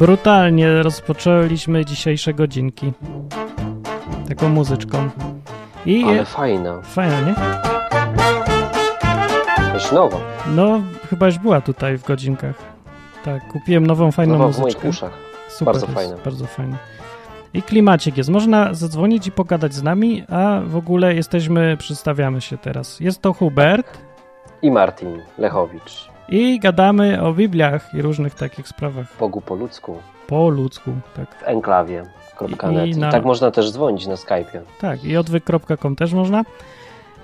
brutalnie rozpoczęliśmy dzisiejsze godzinki. Taką muzyczką. I Ale fajna. fajna, nie? Jakaś nowa. No, chyba już była tutaj w godzinkach. Tak, kupiłem nową, fajną Nowa w moich muzyczkę. uszach. Super Bardzo fajna. Bardzo fajnie. I klimacik jest. Można zadzwonić i pogadać z nami, a w ogóle jesteśmy, przedstawiamy się teraz. Jest to Hubert I Martin Lechowicz. I gadamy o Bibliach i różnych takich sprawach. Bogu po ludzku. Po ludzku, tak. W enklawie. I- i I, na- tak można też dzwonić na Skype'ie. Tak, i odwyk.com też można.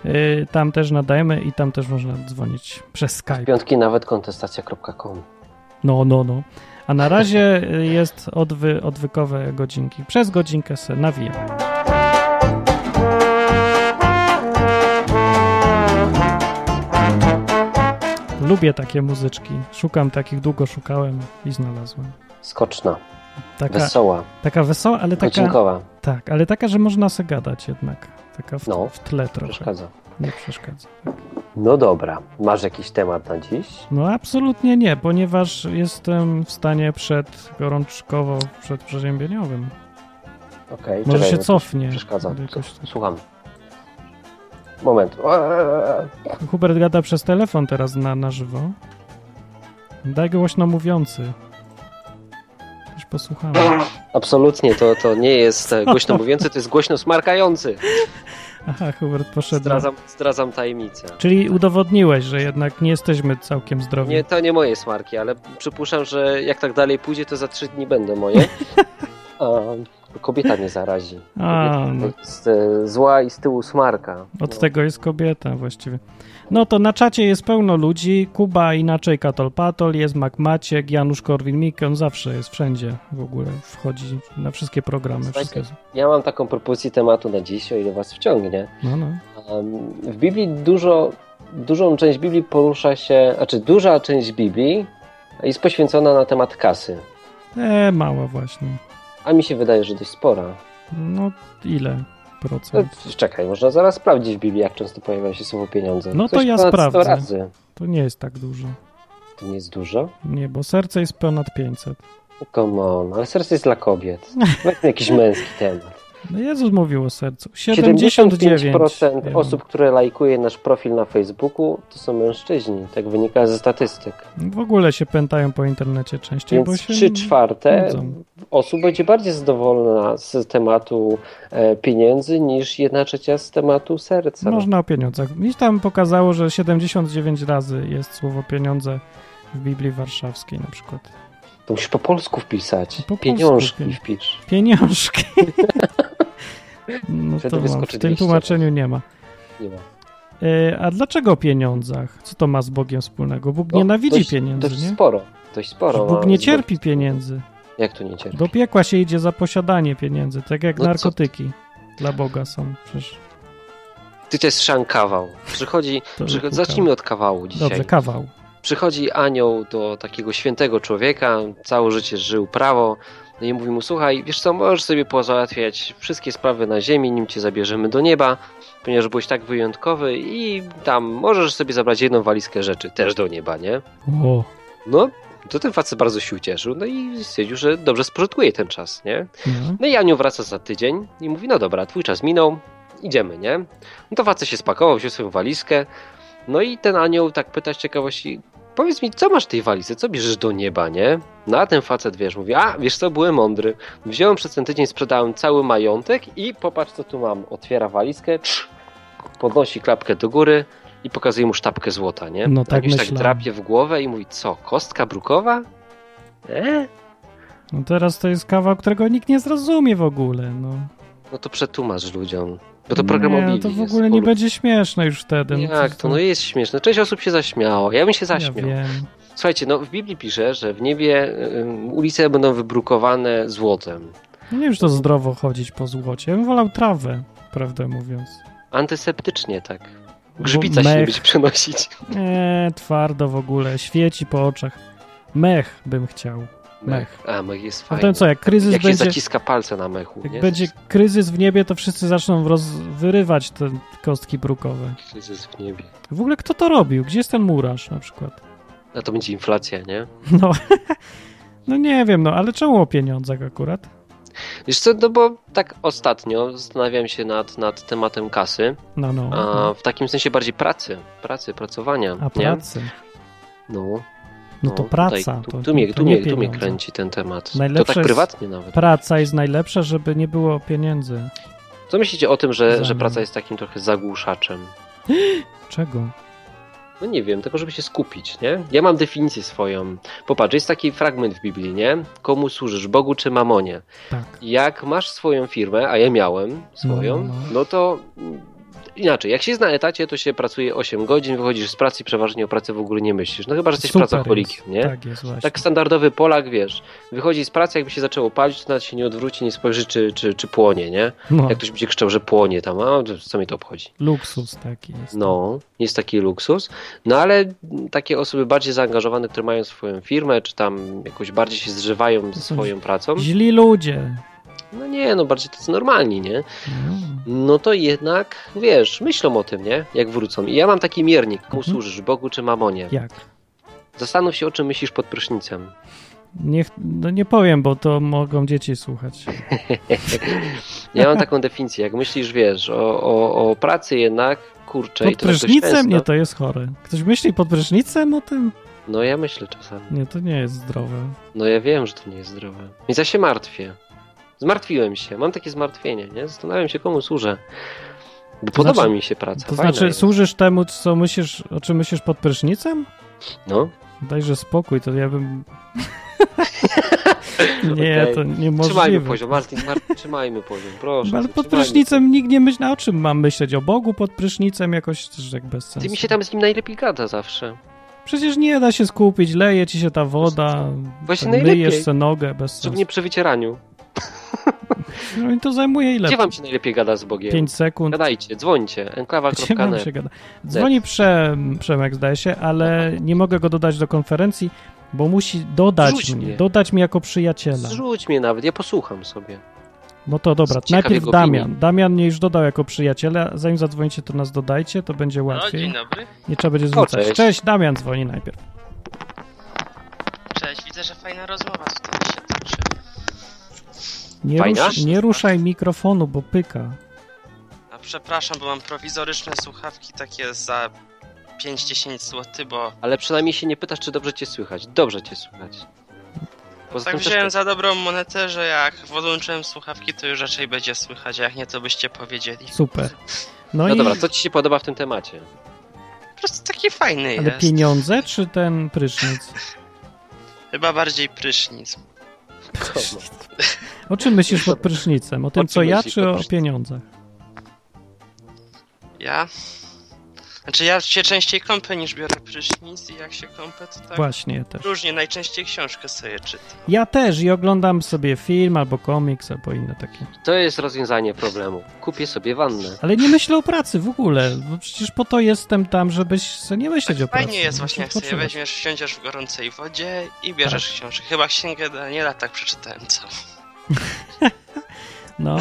Yy, tam też nadajemy i tam też można dzwonić przez Skype. Piątki nawet kontestacja.com. No, no, no. A na razie jest odwy, odwykowe godzinki. Przez godzinkę se nawijam. Lubię takie muzyczki. Szukam takich, długo szukałem i znalazłem. Skoczna. Taka, Wesoła. taka wesoła, ale taka, Godzinkowa. tak, ale taka, że można se gadać jednak. Taka w, No, w tle trochę. Przeszkadza. Nie przeszkadza. No dobra. Masz jakiś temat na dziś? No absolutnie nie, ponieważ jestem w stanie przed gorączkowo, przed przeziębieniowym. Okej. Może czekaj, się cofnie. Przeszkadza. Jakoś- Słucham. Moment. Eee. Hubert gada przez telefon teraz na, na żywo. Daj głośno mówiący. Już posłuchamy. Absolutnie, to, to nie jest e, głośno mówiący, to jest głośno smarkający. Aha, Hubert poszedł. Zdradzam, zdradzam tajemnicę. Czyli udowodniłeś, że jednak nie jesteśmy całkiem zdrowi. Nie, to nie moje smarki, ale przypuszczam, że jak tak dalej pójdzie, to za trzy dni będą moje. A, kobieta mnie zarazi. A, no. jest zła i z tyłu smarka. Od No. tego jest kobieta właściwie. No to na czacie jest pełno ludzi. Kuba inaczej Katol Patol, jest Mac Maciek, Janusz Korwin-Mikke, on zawsze jest wszędzie w ogóle. Wchodzi na wszystkie programy. Słuchajcie, Wszystkie. Ja mam taką propozycję tematu na dziś, o ile was wciągnie. No, no. W Biblii dużo, dużą część Biblii porusza się, znaczy duża część Biblii jest poświęcona na temat kasy. E, mała właśnie. A mi się wydaje, że dość spora. No ile No, procent? czekaj, można zaraz sprawdzić w Biblii, jak często pojawia się słowo pieniądze. No to Coś ja ponad 100 sprawdzę. razy. To nie jest tak dużo. To nie jest dużo? Nie, bo serce jest ponad 500. Come on, ale serce jest dla kobiet. Weźmy jakiś męski temat. No Jezus mówił o sercu. 79 75% wiem. osób, które lajkuje nasz profil na Facebooku, to są mężczyźni. Tak wynika ze statystyk. W ogóle się pętają po internecie częściej, bo Więc się 3 czwarte osób będzie bardziej zadowolona z tematu e, pieniędzy niż 1 trzecia z tematu serca. Można o pieniądzach. Mi tam pokazało, że 79 razy jest słowo pieniądze w Biblii Warszawskiej na przykład. To musisz po polsku wpisać. Po polsku Pieniążki wpi- wpisz. Pieniążki. No Wtedy to mam. w tym 200. tłumaczeniu nie ma. Nie ma. E, a dlaczego o pieniądzach? Co to ma z Bogiem wspólnego? Bóg No, nienawidzi dość, pieniędzy, Dość nie? sporo. Dość sporo. Bóg nie cierpi Bogiem. pieniędzy. Jak to nie cierpi? Do piekła się idzie za posiadanie pieniędzy, tak jak No co narkotyki dla Boga są. Przecież Ty to jest szan kawał. Przychodzi, kuka. zacznijmy od kawału dzisiaj. dobrze, kawał. Przychodzi anioł do takiego świętego człowieka, całe życie żył prawo, no i mówi mu, słuchaj, wiesz co, możesz sobie pozałatwiać wszystkie sprawy na ziemi, nim cię zabierzemy do nieba, ponieważ byłeś tak wyjątkowy i tam możesz sobie zabrać jedną walizkę rzeczy, też do nieba, nie? No, to ten facet bardzo się ucieszył, no i stwierdził, że dobrze spożytkuje ten czas, nie? no. No i anioł wraca za tydzień i mówi, no dobra, twój czas minął, idziemy, nie? No to facet się spakował, wziął swoją walizkę, no i ten anioł tak pyta z ciekawości, powiedz mi, co masz w tej walizce, co bierzesz do nieba, nie? No a ten facet, wiesz, mówi, a wiesz co, byłem mądry, wziąłem przez ten tydzień, sprzedałem cały majątek i popatrz co tu mam, otwiera walizkę, podnosi klapkę do góry i pokazuje mu sztabkę złota, nie? No tak jakiś tak myślałem. drapie w głowę i mówi, co, kostka brukowa? E? no teraz to jest kawał, którego nikt nie zrozumie w ogóle, no. No to przetłumacz ludziom. Bo to program nie, no to w ogóle nie będzie śmieszne już wtedy. Jak to? No jest śmieszne. Część osób się zaśmiało. Ja bym się ja zaśmiał. wiem. Słuchajcie, no w Biblii pisze, że w niebie ulice będą wybrukowane złotem. No nie wiem, czy to zdrowo chodzić po złocie. Ja bym wolał trawę, prawdę mówiąc. Antyseptycznie tak. Grzybica się nie będzie przenosić. Nie, twardo w ogóle, świeci po oczach. Mech bym chciał. Mech. A, mech jest A fajny. potem co, jak kryzys Jak się będzie... zaciska palce na mechu, Jak nie? będzie kryzys w niebie, to wszyscy zaczną roz... wyrywać te kostki brukowe. Kryzys w niebie. W ogóle kto to robił? Gdzie jest ten murarz na przykład? A to będzie inflacja, nie? No, No nie wiem, no ale czemu o pieniądzach akurat? Wiesz co, no bo tak ostatnio zastanawiałem się nad, nad tematem kasy, No, no. a no. w takim sensie bardziej pracy, pracy, pracowania, A nie? pracy. No, No to no, praca. Tutaj, tu, to, mnie, to tu, nie mnie, tu mnie kręci ten temat. Najlepsze to tak prywatnie nawet. Praca jest najlepsza, żeby nie było pieniędzy. Co myślicie o tym, że, że praca jest takim trochę zagłuszaczem? Czego? No nie wiem, tego, żeby się skupić, nie? Ja mam definicję swoją. Popatrz, jest taki fragment w Biblii, nie? Komu służysz, Bogu czy Mamonie? Tak. Jak masz swoją firmę, a ja miałem swoją, No, no, no. to mm, inaczej. Jak się jest na etacie, to się pracuje 8 godzin, wychodzisz z pracy i przeważnie o pracy w ogóle nie myślisz. No chyba, że jesteś Super pracocholikiem, jest. nie? Tak jest właśnie. Tak standardowy Polak, wiesz, wychodzi z pracy, jakby się zaczęło palić, to nawet się nie odwróci, nie spojrzy, czy, czy, czy płonie, nie? no, Jak ktoś będzie krzyczał, że płonie tam, a co mi to obchodzi? luksus taki jest. No, jest taki luksus. No ale takie osoby bardziej zaangażowane, które mają swoją firmę, czy tam jakoś bardziej się zżywają ze swoją pracą, Źli ludzie. No nie, no bardziej tacy normalni, nie? No. No to jednak, wiesz, myślą o tym, nie? Jak wrócą. I ja mam taki miernik, komu Mhm. służysz, Bogu czy Mamonie. Jak? Zastanów się, o czym myślisz pod prysznicem. Niech, no nie powiem, bo to mogą dzieci słuchać. Ja mam taką definicję, jak myślisz, wiesz, o, o, o pracy jednak, kurczę, Pod to prysznicem? Nie, to jest chore. Ktoś myśli pod prysznicem o tym? No ja myślę czasami. Nie, to nie jest zdrowe. No ja wiem, że to nie jest zdrowe. Więc ja się martwię. Zmartwiłem się, mam takie zmartwienie, nie? Zastanawiam się, komu służę. Bo To podoba znaczy- mi się praca. To fajna znaczy, jest. służysz temu, co myślisz, o czym myślisz pod prysznicem? No, Dajże spokój, to ja bym... nie, Okej. to trzymajmy niemożliwe. poziom, Martin, Martin, trzymajmy poziom, proszę. Ale pod trzymajmy prysznicem nikt nie myśli, o czym mam myśleć? O Bogu pod prysznicem jakoś też jak bez sensu. Ty mi się tam z nim najlepiej gada zawsze. Przecież nie da się skupić, leje ci się ta woda, Właśnie myjesz se nogę bez sensu. Szczególnie przy wycieraniu. No i to zajmuje ile? Gdzie wam się najlepiej gada z Bogiem? 5 sekund. Gadajcie, dzwońcie. Enklawa.net się gada? Dzwoni Prze, Przemek, zdaje się, ale nie mogę go dodać do konferencji, bo musi dodać Rzuć mnie, mnie. dodać mnie jako przyjaciela. Zrzuć mnie nawet, ja posłucham sobie. No to dobra, Z ciekawej najpierw opinii. Damian. Damian mnie już dodał jako przyjaciela, zanim zadzwonicie, to nas dodajcie, to będzie No, łatwiej. dzień dobry. Nie trzeba będzie zrzucać. cześć. Cześć, Damian dzwoni najpierw. Cześć, widzę, że fajna rozmowa tutaj się toczy. Nie, rusz, nie ruszaj mikrofonu, bo pyka. A przepraszam, bo mam prowizoryczne słuchawki takie za 5-10 zł, bo Ale przynajmniej się nie pytasz, czy dobrze cię słychać. Dobrze cię słychać. Poza tak też- wziąłem za dobrą monetę, że jak podłączyłem słuchawki, to już raczej będzie słychać, a jak nie, to byście powiedzieli. Super. No, No i, dobra, co ci się podoba w tym temacie? Po prostu taki fajny ale jest. pieniądze czy ten prysznic? Chyba bardziej prysznic. O czym myślisz pod prysznicem? O tym, czym co ja, czy o pieniądzach? Ja? Znaczy ja się częściej kąpę niż biorę prysznic i jak się kąpę, to tak Właśnie też. różnie, najczęściej książkę sobie czytam. Ja też i oglądam sobie film albo komiks albo inne takie. To jest rozwiązanie problemu. Kupię sobie wannę. Ale nie myślę o pracy w ogóle, bo przecież po to jestem tam, żebyś sobie nie myśleć o pracy. Fajnie jest Musisz właśnie, jak sobie weźmiesz, siądziesz w gorącej wodzie i bierzesz Tak. książkę. Chyba księgę Daniela tak przeczytałem całą. No.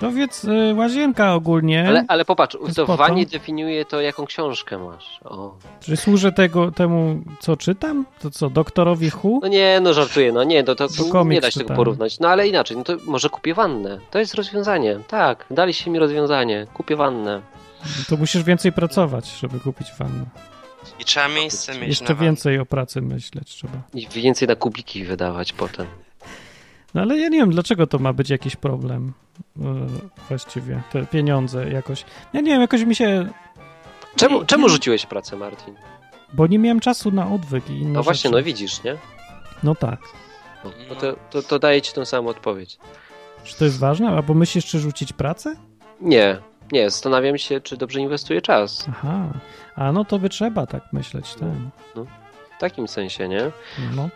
To więc y, łazienka ogólnie, Ale, ale popatrz, jest to po w to? wanie definiuje to, jaką książkę masz. O. czy służę tego, temu, co czytam? To co, doktorowi Hu? No nie, no żartuję, no nie, no to Bo komiks nie da się tego porównać. No ale inaczej, no to może kupię wannę. To jest rozwiązanie. Tak, daliście mi rozwiązanie. Kupię wannę. To musisz więcej pracować, żeby kupić wannę. I trzeba miejsce mieć Jeszcze więcej o pracy myśleć trzeba. I więcej na kubiki wydawać potem. No ale ja nie wiem, dlaczego to ma być jakiś problem e, właściwie, te pieniądze jakoś. Ja nie wiem, jakoś mi się... Czemu, Nie- czemu nie- rzuciłeś pracę, Martin? Bo nie miałem czasu na odwyk i inne No właśnie, rzeczy. no widzisz, nie? No tak. No, no to, to, to daję ci tą samą odpowiedź. Czy to jest ważne? Albo myślisz, czy rzucić pracę? Nie, nie, zastanawiam się, czy dobrze inwestuję czas. Aha. A no to by trzeba tak myśleć, tak. W takim sensie, nie? No.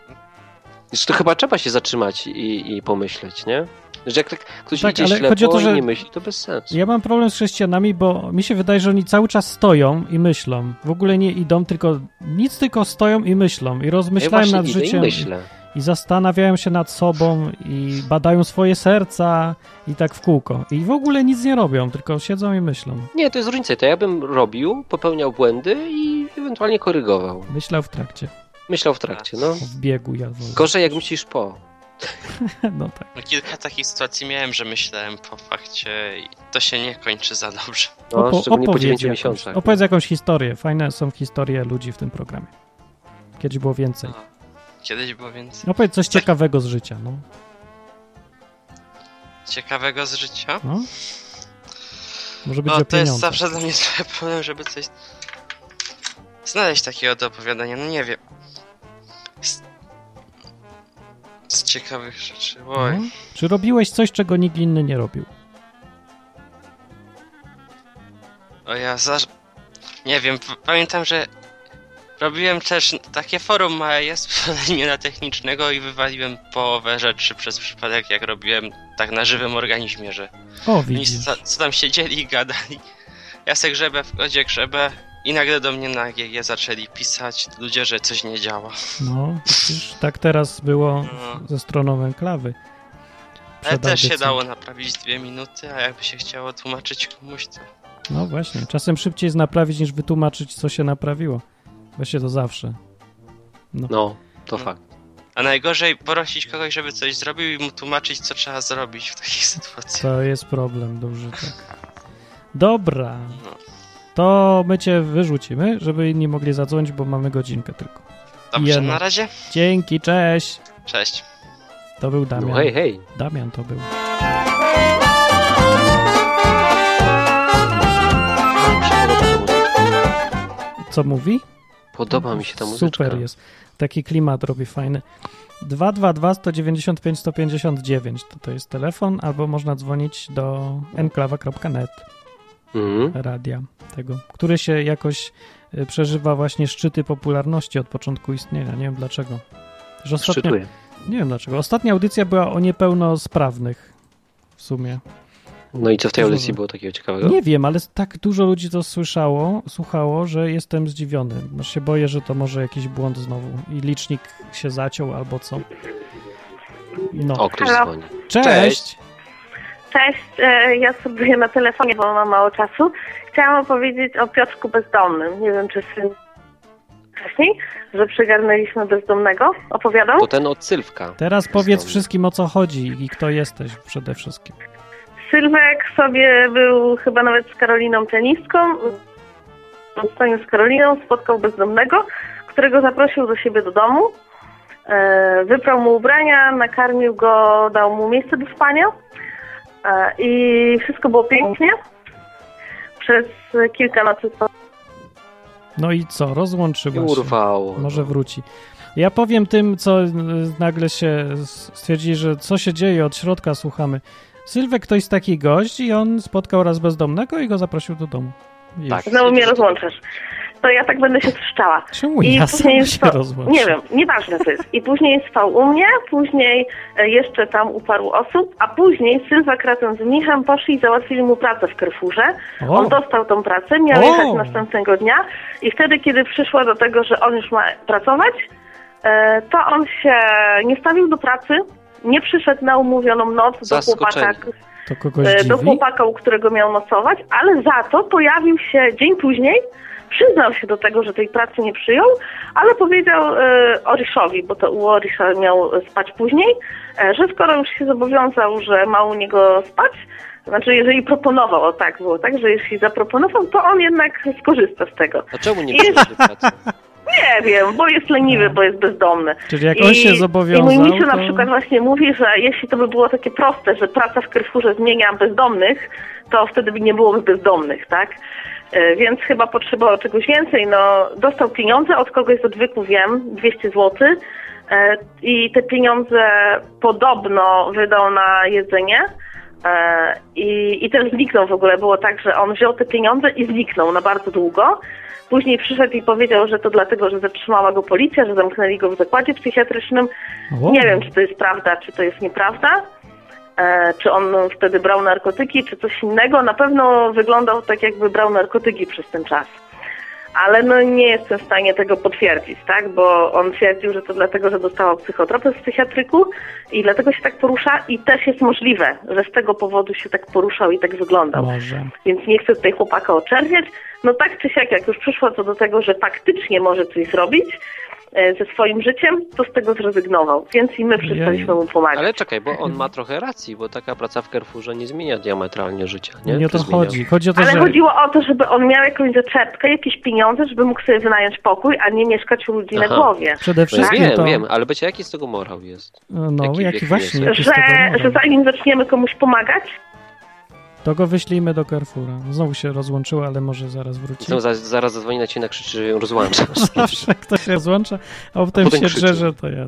Że to chyba trzeba się zatrzymać i, i pomyśleć, nie? Że jak tak ktoś Tak, idzie ale ślepo chodzi o to, i że- nie myśli, to bez sensu. Ja mam problem z chrześcijanami, bo mi się wydaje, że oni cały czas stoją i myślą. W ogóle nie idą, tylko nic, tylko stoją i myślą. I Ja rozmyślają właśnie nad życiem. i myślę. i zastanawiają się nad sobą i badają swoje serca i tak w kółko. I w ogóle nic nie robią, tylko siedzą i myślą. Nie, to jest różnica. To ja bym robił, popełniał błędy i ewentualnie korygował. Myślał w trakcie. Myślał w trakcie, no. W biegu jadł. Gorzej jak myślisz po. No tak. No, kilka takich sytuacji miałem, że myślałem po fakcie i to się nie kończy za dobrze. No, Opo- szczególnie po opowiedz 9 jakąś- miesiącach. Opowiedz jakąś historię. Fajne są historie ludzi w tym programie. Kiedyś było więcej. No, kiedyś było więcej Opowiedz coś ciekawego z życia, no. ciekawego z życia. no. Może być No, to jest zawsze dla mnie trochę problem, żeby coś znaleźć takiego do opowiadania. No nie wiem. Z, z ciekawych rzeczy. Oj. No. Czy robiłeś coś, czego nikt inny nie robił? O ja za... Nie wiem, pamiętam, że robiłem też takie forum małe jest na technicznego i wywaliłem połowę rzeczy przez przypadek, jak robiłem tak na żywym organizmie, że O, widzisz. co, co tam siedzieli i gadali. Ja se grzebę w kodzie grzebę i nagle do mnie na GG zaczęli pisać ludzie, że coś nie działa. No, widzisz, tak teraz było No. ze stroną enklawy. Ale też się dało naprawić dwie minuty, a jakby się chciało tłumaczyć komuś, to No właśnie, czasem szybciej jest naprawić niż wytłumaczyć, co się naprawiło. Właśnie to zawsze. No, to No. fakt. A najgorzej prosić kogoś, żeby coś zrobił i mu tłumaczyć, co trzeba zrobić w takich sytuacjach. To jest problem duży, tak. Dobra, No. To my cię wyrzucimy, żeby inni mogli zadzwonić, bo mamy godzinkę tylko. Dobrze, Jeno. na razie. Dzięki, cześć! Cześć. To był Damian. No hej, hej. Damian to był. Co mówi? Podoba mi się ta muzyczka. Super jest. Taki klimat robi fajny. 222 195 159 to, to jest telefon, albo można dzwonić do enklawa.net Mhm. radia tego, który się jakoś y, przeżywa właśnie szczyty popularności od początku istnienia. Nie wiem dlaczego. Że Szczytuje. nie wiem dlaczego. Ostatnia audycja była o niepełnosprawnych w sumie. No i co w tej audycji było takiego ciekawego? Nie wiem, ale tak dużo ludzi to słyszało, słuchało, że jestem zdziwiony. Aż się boję, że to może jakiś błąd znowu i licznik się zaciął albo co. No. O, ktoś Halo. dzwoni. Cześć! cześć. Cześć, e, ja sobie na telefonie, bo mam mało czasu. Chciałam opowiedzieć o Piotrku Bezdomnym. Nie wiem, czy syn wcześniej, że przygarnęliśmy bezdomnego. Opowiadał? To ten od Sylwka. Teraz powiedz wszystkim o co chodzi i kto jesteś przede wszystkim. Sylwek sobie był chyba nawet z Karoliną tenistką. W stanie z Karoliną spotkał bezdomnego, którego zaprosił do siebie do domu. E, Wyprał mu ubrania, nakarmił go, dał mu miejsce do spania i wszystko było pięknie. Przez kilka nocy No i co, I rozłączyła się. urwało. Może wróci. Ja powiem tym, co y, nagle się s- stwierdzili, że co się dzieje, od środka słuchamy. Sylwek to jest taki gość i on spotkał raz bezdomnego i go zaprosił do domu. I Tak. już. znowu mnie rozłączasz. To ja tak będę się trzeszczała. Czemu I ja później sam się spał- rozłączę? Nie wiem, nieważne to jest. I później spał u mnie, później e, jeszcze tam u paru osób, a później Sylwek razem z Michem poszli i załatwili mu pracę w Carrefourze. O, On dostał tą pracę, miał O! jechać następnego dnia i wtedy, kiedy przyszło do tego, że on już ma pracować, e, to on się nie stawił do pracy, nie przyszedł na umówioną noc do chłopaka, to kogoś e, do chłopaka, u którego miał nocować, ale za to pojawił się dzień później, przyznał się do tego, że tej pracy nie przyjął, ale powiedział e, Oriszowi, bo to u Orisza miał spać później, e, że skoro już się zobowiązał, że ma u niego spać, znaczy jeżeli proponował, o tak było, tak, że jeśli zaproponował, to on jednak skorzysta z tego. A czemu nie I- do pracy? Nie wiem, bo jest leniwy, bo jest bezdomny. Czyli jak on się I zobowiązał, mój misiu na to... przykład właśnie mówi, że jeśli to by było takie proste, że praca w Carrefourze zmienia bezdomnych, to wtedy by nie byłoby bezdomnych, tak? E, Więc chyba potrzebował czegoś więcej. No, dostał pieniądze od kogoś z odwyku, wiem, 200 zł. I te pieniądze podobno wydał na jedzenie. E, I, I też zniknął w ogóle. Było tak, że on wziął te pieniądze i zniknął na bardzo długo. Później przyszedł i powiedział, że to dlatego, że zatrzymała go policja, że zamknęli go w zakładzie psychiatrycznym. O, Nie wiem, czy to jest prawda, czy to jest nieprawda. E, czy on wtedy brał narkotyki, czy coś innego. Na pewno wyglądał tak, jakby brał narkotyki przez ten czas. Ale no nie jestem w stanie tego potwierdzić, tak? Bo on twierdził, że to dlatego, że dostawał psychotropy w psychiatryku i dlatego się tak porusza i też jest możliwe, że z tego powodu się tak poruszał i tak wyglądał Może. więc nie chcę tutaj chłopaka oczerniać. No tak czy siak, jak już przyszło co do tego, że faktycznie może coś zrobić, ze swoim życiem, to z tego zrezygnował, więc i my przestaliśmy mu pomagać. Ale czekaj, bo on ma trochę racji, bo taka praca w Carrefourze nie zmienia diametralnie życia, nie? Nie o to zmienia? chodzi. Chodzi o to, Ale że... chodziło o to, żeby on miał jakąś zaczepkę, jakieś pieniądze, żeby mógł sobie wynająć pokój, a nie mieszkać u ludzi na Aha. głowie. Przede No wszystkim wiem, to... wiem, ale bycie jaki z tego morał jest? No, Jaki- jaki właśnie, jest? jaki Że, że zanim zaczniemy komuś pomagać, To go wyślijmy do Carrefoura. Znowu się rozłączyła, ale może zaraz wróci. Znowu za, zaraz zadzwoni na ciebie na krzyczy, że ją rozłączasz. Zawsze ktoś się rozłącza, a potem, potem się drze, że to ja.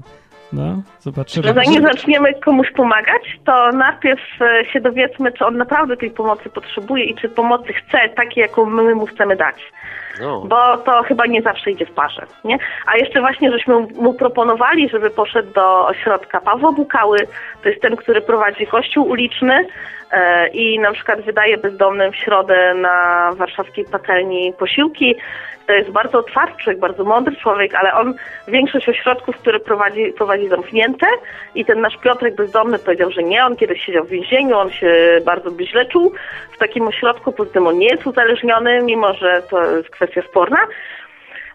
No, zobaczymy. zanim zaczniemy komuś pomagać, to najpierw e, się dowiedzmy, czy on naprawdę tej pomocy potrzebuje i czy pomocy chce, takiej, jaką my mu chcemy dać. No. bo to chyba nie zawsze idzie w parze, nie? A jeszcze właśnie żeśmy mu proponowali, żeby poszedł do ośrodka Pawła Bukały, to jest ten, który prowadzi kościół uliczny i na przykład wydaje bezdomnym w środę na warszawskiej patelni posiłki. To jest bardzo otwarty człowiek, bardzo mądry człowiek, ale on większość ośrodków, które prowadzi, prowadzi zamknięte i ten nasz Piotrek bezdomny powiedział, że nie, on kiedyś siedział w więzieniu, on się bardzo by źle czuł w takim ośrodku, poza tym on nie jest uzależniony, mimo że to jest kwestia sporna,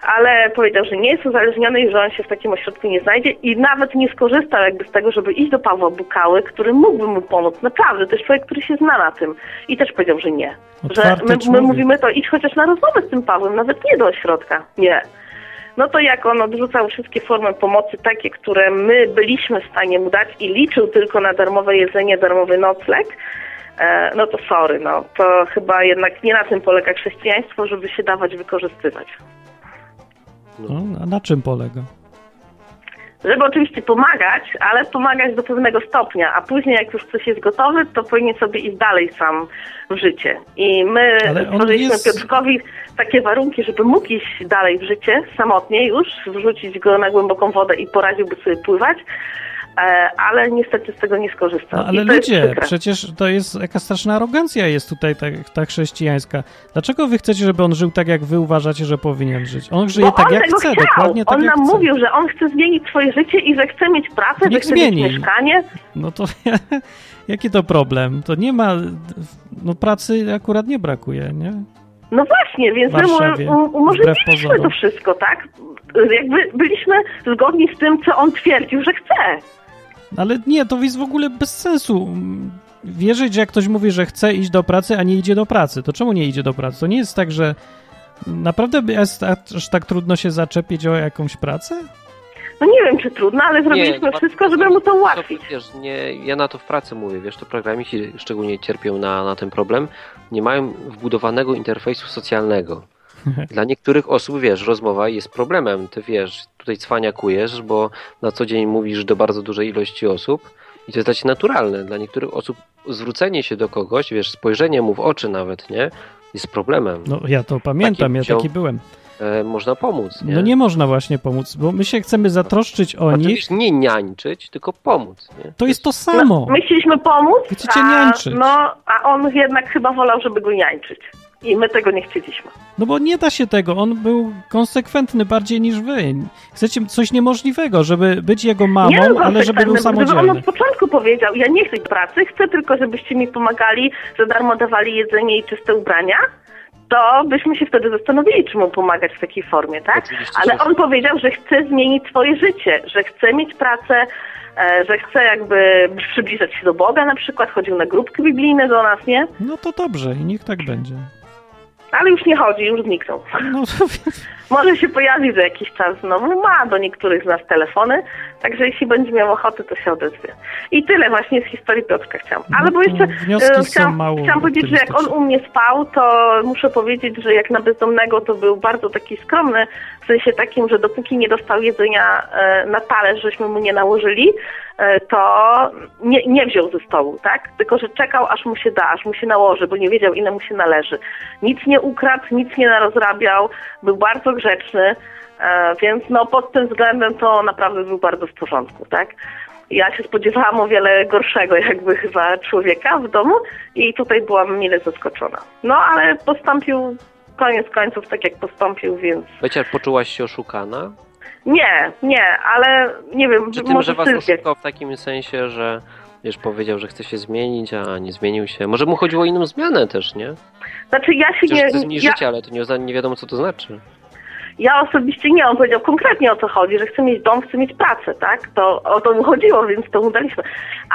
ale powiedział, że nie jest uzależniony i że on się w takim ośrodku nie znajdzie i nawet nie skorzystał jakby z tego, żeby iść do Pawła Bukały, który mógłby mu pomóc. Naprawdę, to jest człowiek, który się zna na tym. I też powiedział, że nie. Że my, my mówimy to, idź chociaż na rozmowę z tym Pawłem, nawet nie do ośrodka. Nie. No to jak on odrzucał wszystkie formy pomocy, takie, które my byliśmy w stanie mu dać i liczył tylko na darmowe jedzenie, darmowy nocleg, e, no to sorry, no to chyba jednak nie na tym polega chrześcijaństwo, żeby się dawać wykorzystywać. No, a na czym polega? Żeby oczywiście pomagać, ale pomagać do pewnego stopnia, a później jak już coś jest gotowy, to powinien sobie iść dalej sam w życie. I my stworzyliśmy jest- Piotrkowi takie warunki, żeby mógł iść dalej w życie, samotnie już, wrzucić go na głęboką wodę i poradziłby sobie pływać, ale niestety z tego nie skorzystał. No, ale ludzie, przecież to jest jaka straszna arogancja jest tutaj ta, ta chrześcijańska. Dlaczego wy chcecie, żeby on żył tak, jak wy uważacie, że powinien żyć? On żyje Bo tak, on jak chce, chciał. dokładnie tak, on jak nam chce. mówił, że on chce zmienić swoje życie i że chce mieć pracę, To że niech chce zmieni. mieć mieszkanie. No to jaki to problem? To nie ma, no pracy akurat nie brakuje, nie? No właśnie, więc my umożliwiliśmy to wszystko, tak? Jakby byliśmy zgodni z tym, co on twierdził, że chce. Ale nie, to jest w ogóle bez sensu. Wierzyć, że jak ktoś mówi, że chce iść do pracy, a nie idzie do pracy. To czemu nie idzie do pracy? To nie jest tak, że naprawdę jest aż tak trudno się zaczepić o jakąś pracę? No nie wiem, czy trudno, ale zrobiliśmy no, wszystko, żeby mu to to, ułatwić. Wiesz, nie, ja na to w pracy mówię, wiesz, to programiści szczególnie cierpią na, na ten problem, nie mają wbudowanego interfejsu socjalnego. Dla niektórych osób, wiesz, rozmowa jest problemem. Ty wiesz, tutaj cwaniakujesz, bo na co dzień mówisz do bardzo dużej ilości osób i to jest dla ciebie naturalne. Dla niektórych osób zwrócenie się do kogoś, wiesz, spojrzenie mu w oczy nawet, nie? Jest problemem. No ja to pamiętam, ja wziął- taki byłem. E, można pomóc, nie? No nie można właśnie pomóc, bo my się chcemy zatroszczyć o nich. Oczywiście nie niańczyć, tylko pomóc, nie? To jest to No, samo. my chcieliśmy pomóc, a, niańczyć. no, a on jednak chyba wolał, żeby go niańczyć. I my tego nie chcieliśmy. No bo nie da się tego. On był konsekwentny bardziej niż wy. Chcecie coś niemożliwego, żeby być jego mamą, nie był ale żeby był konsekwentny, bo Gdyby on samodzielny. od początku powiedział, ja nie chcę pracy, chcę tylko, żebyście mi pomagali, za darmo dawali jedzenie i czyste ubrania, to byśmy się wtedy zastanowili, czy mu pomagać w takiej formie, tak? Ale że- on powiedział, że chce zmienić swoje życie, że chce mieć pracę, e, że chce jakby przybliżać się do Boga na przykład, chodził na grupki biblijne do nas, nie? No to dobrze i niech tak będzie. Ale już nie chodzi, już zniknął. No, Może się pojawi za jakiś czas znowu, ma do niektórych z nas telefony, także jeśli będzie miał ochotę, to się odezwie. I tyle właśnie z historii Piotrka chciałam. Ale No bo to jeszcze wnioski e, chciałam, mało chciałam powiedzieć, że jak on u mnie spał, to muszę powiedzieć, że jak na bezdomnego to był bardzo taki skromny, w sensie takim, że dopóki nie dostał jedzenia e, na talerz, żeśmy mu nie nałożyli, e, to nie, nie wziął ze stołu, tak? Tylko, że czekał, aż mu się da, aż mu się nałoży, bo nie wiedział, ile mu się należy. Nic nie ukradł, nic nie narozrabiał, był bardzo grzeczny, więc no pod tym względem to naprawdę był bardzo w porządku, tak? Ja się spodziewałam o wiele gorszego jakby chyba człowieka w domu i tutaj byłam mile zaskoczona. No ale postąpił koniec końców tak jak postąpił, więc Becia, poczułaś się oszukana? nie, nie, ale nie wiem, Czy tym, że was oszukał w takim sensie, że wiesz, powiedział, że chce się zmienić, a nie zmienił się? Może mu chodziło o inną zmianę też, nie? Znaczy ja się Przecież nie, chce zmienić ja, życie, ale to nie, nie wiadomo, co to znaczy. Ja osobiście nie, on powiedział konkretnie o co chodzi, że chce mieć dom, chce mieć pracę, tak? To o to mu chodziło, więc to mu daliśmy.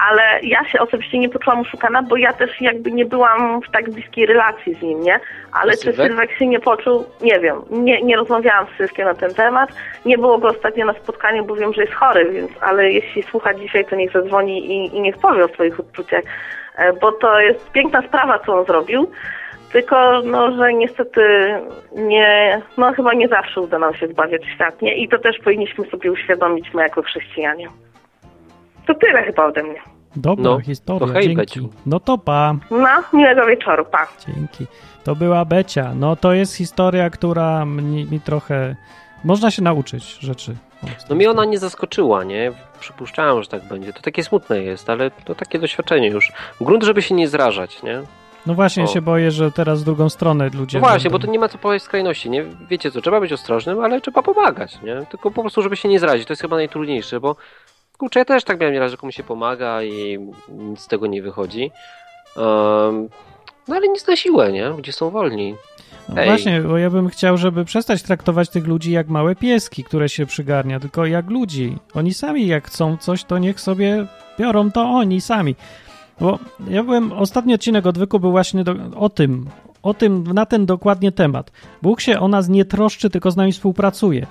Ale ja się osobiście nie poczułam oszukana, bo ja też jakby nie byłam w tak bliskiej relacji z nim, nie? Ale czy Sylwek? Sylwek się nie poczuł? Nie wiem. Nie, nie rozmawiałam z Sylwkiem na ten temat. Nie było go ostatnio na spotkaniu, bo wiem, że jest chory, więc ale jeśli słucha dzisiaj, to niech zadzwoni i, i niech powie o swoich odczuciach, e, bo to jest piękna sprawa, co on zrobił. Tylko, no, że niestety nie, no chyba nie zawsze uda nam się zbawiać świat, nie? I to też powinniśmy sobie uświadomić my jako chrześcijanie. To tyle chyba ode mnie. Dobra No, historia, to hej, dzięki. Beciu. No to pa, No, miłego wieczoru, pa. dzięki. To była Becia. No to jest historia, która mi, mi trochę... Można się nauczyć rzeczy. O, No mnie ona nie zaskoczyła, nie? Przypuszczałem, że tak będzie. To takie smutne jest, ale to takie doświadczenie już. Grunt, żeby się nie zrażać, nie? No właśnie, O. się boję, że teraz w drugą stronę ludzie... No właśnie, bo będą- to nie ma co powiedzieć skrajności, nie? Wiecie co, trzeba być ostrożnym, ale trzeba pomagać, nie? Tylko po prostu, żeby się nie zrazić. To jest chyba najtrudniejsze, bo kurczę, ja też tak miałem nieraz, że komuś się pomaga i nic z tego nie wychodzi. Um, no ale nic na siłę, nie? Ludzie są wolni. No właśnie, bo ja bym chciał, żeby przestać traktować tych ludzi jak małe pieski, które się przygarnia, tylko jak ludzi. Oni sami jak chcą coś, to niech sobie biorą to oni sami. Bo ja byłem, ostatni odcinek odwyku był właśnie do, o tym, o tym, na ten dokładnie temat. Bóg się o nas nie troszczy, tylko z nami współpracuje.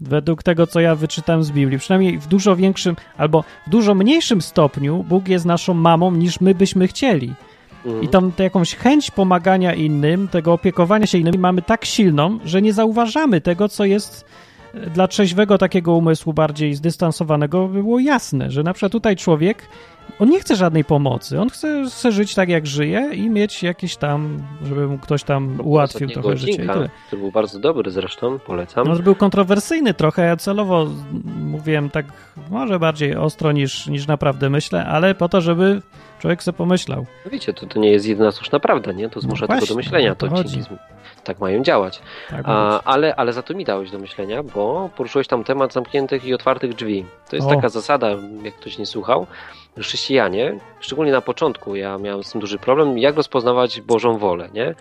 Według tego, co ja wyczytałem z Biblii. Przynajmniej w dużo większym, albo w dużo mniejszym stopniu Bóg jest naszą mamą, niż my byśmy chcieli. Mhm. I tą tę jakąś chęć pomagania innym, tego opiekowania się innymi mamy tak silną, że nie zauważamy tego, co jest dla trzeźwego takiego umysłu bardziej zdystansowanego, by było jasne, że na przykład tutaj człowiek, on nie chce żadnej pomocy, on chce, chce żyć tak, jak żyje i mieć jakieś tam, żeby mu ktoś tam ułatwił trochę życie i tyle. który był bardzo dobry zresztą, polecam. No, był kontrowersyjny trochę, ja celowo mówiłem tak może bardziej ostro niż, niż naprawdę myślę, ale po to, żeby człowiek sobie pomyślał. No wiecie, to, to nie jest jedyna słuszna prawda, nie? To zmusza No tylko do myślenia. to To tak mają działać. Tak A, ale, ale za to mi dałeś do myślenia, bo poruszyłeś tam temat zamkniętych i otwartych drzwi. To jest O. taka zasada, jak ktoś nie słuchał, chrześcijanie, szczególnie na początku, ja miałem z tym duży problem, jak rozpoznawać Bożą wolę, nie?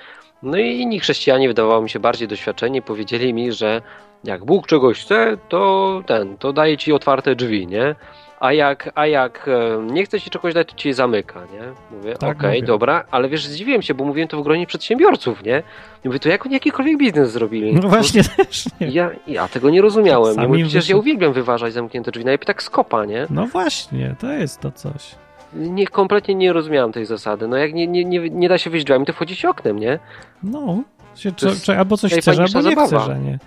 No i inni chrześcijanie, wydawało mi się bardziej doświadczeni, powiedzieli mi, że jak Bóg czegoś chce, to ten, to daje ci otwarte drzwi, nie? A jak, a jak e, nie chce ci czegoś dać, to ci zamyka, nie? Mówię, Tak okej, mówią. dobra, ale wiesz, zdziwiłem się, bo mówiłem to w gronie przedsiębiorców, nie? I mówię, to jak oni jakikolwiek biznes zrobili? No właśnie też nie. Ja, ja tego nie rozumiałem. Sami mówię, przecież ja uwielbiam wyważać zamknięte drzwi, najlepiej tak z kopa, nie? No właśnie, to jest to coś. nie kompletnie nie rozumiałem tej zasady. No jak nie, nie, nie, nie da się wyjść drzwiami, to wchodzi się oknem, nie? No, się, czy, czy, albo coś chcesz, albo nie zabawa. chcesz, a nie.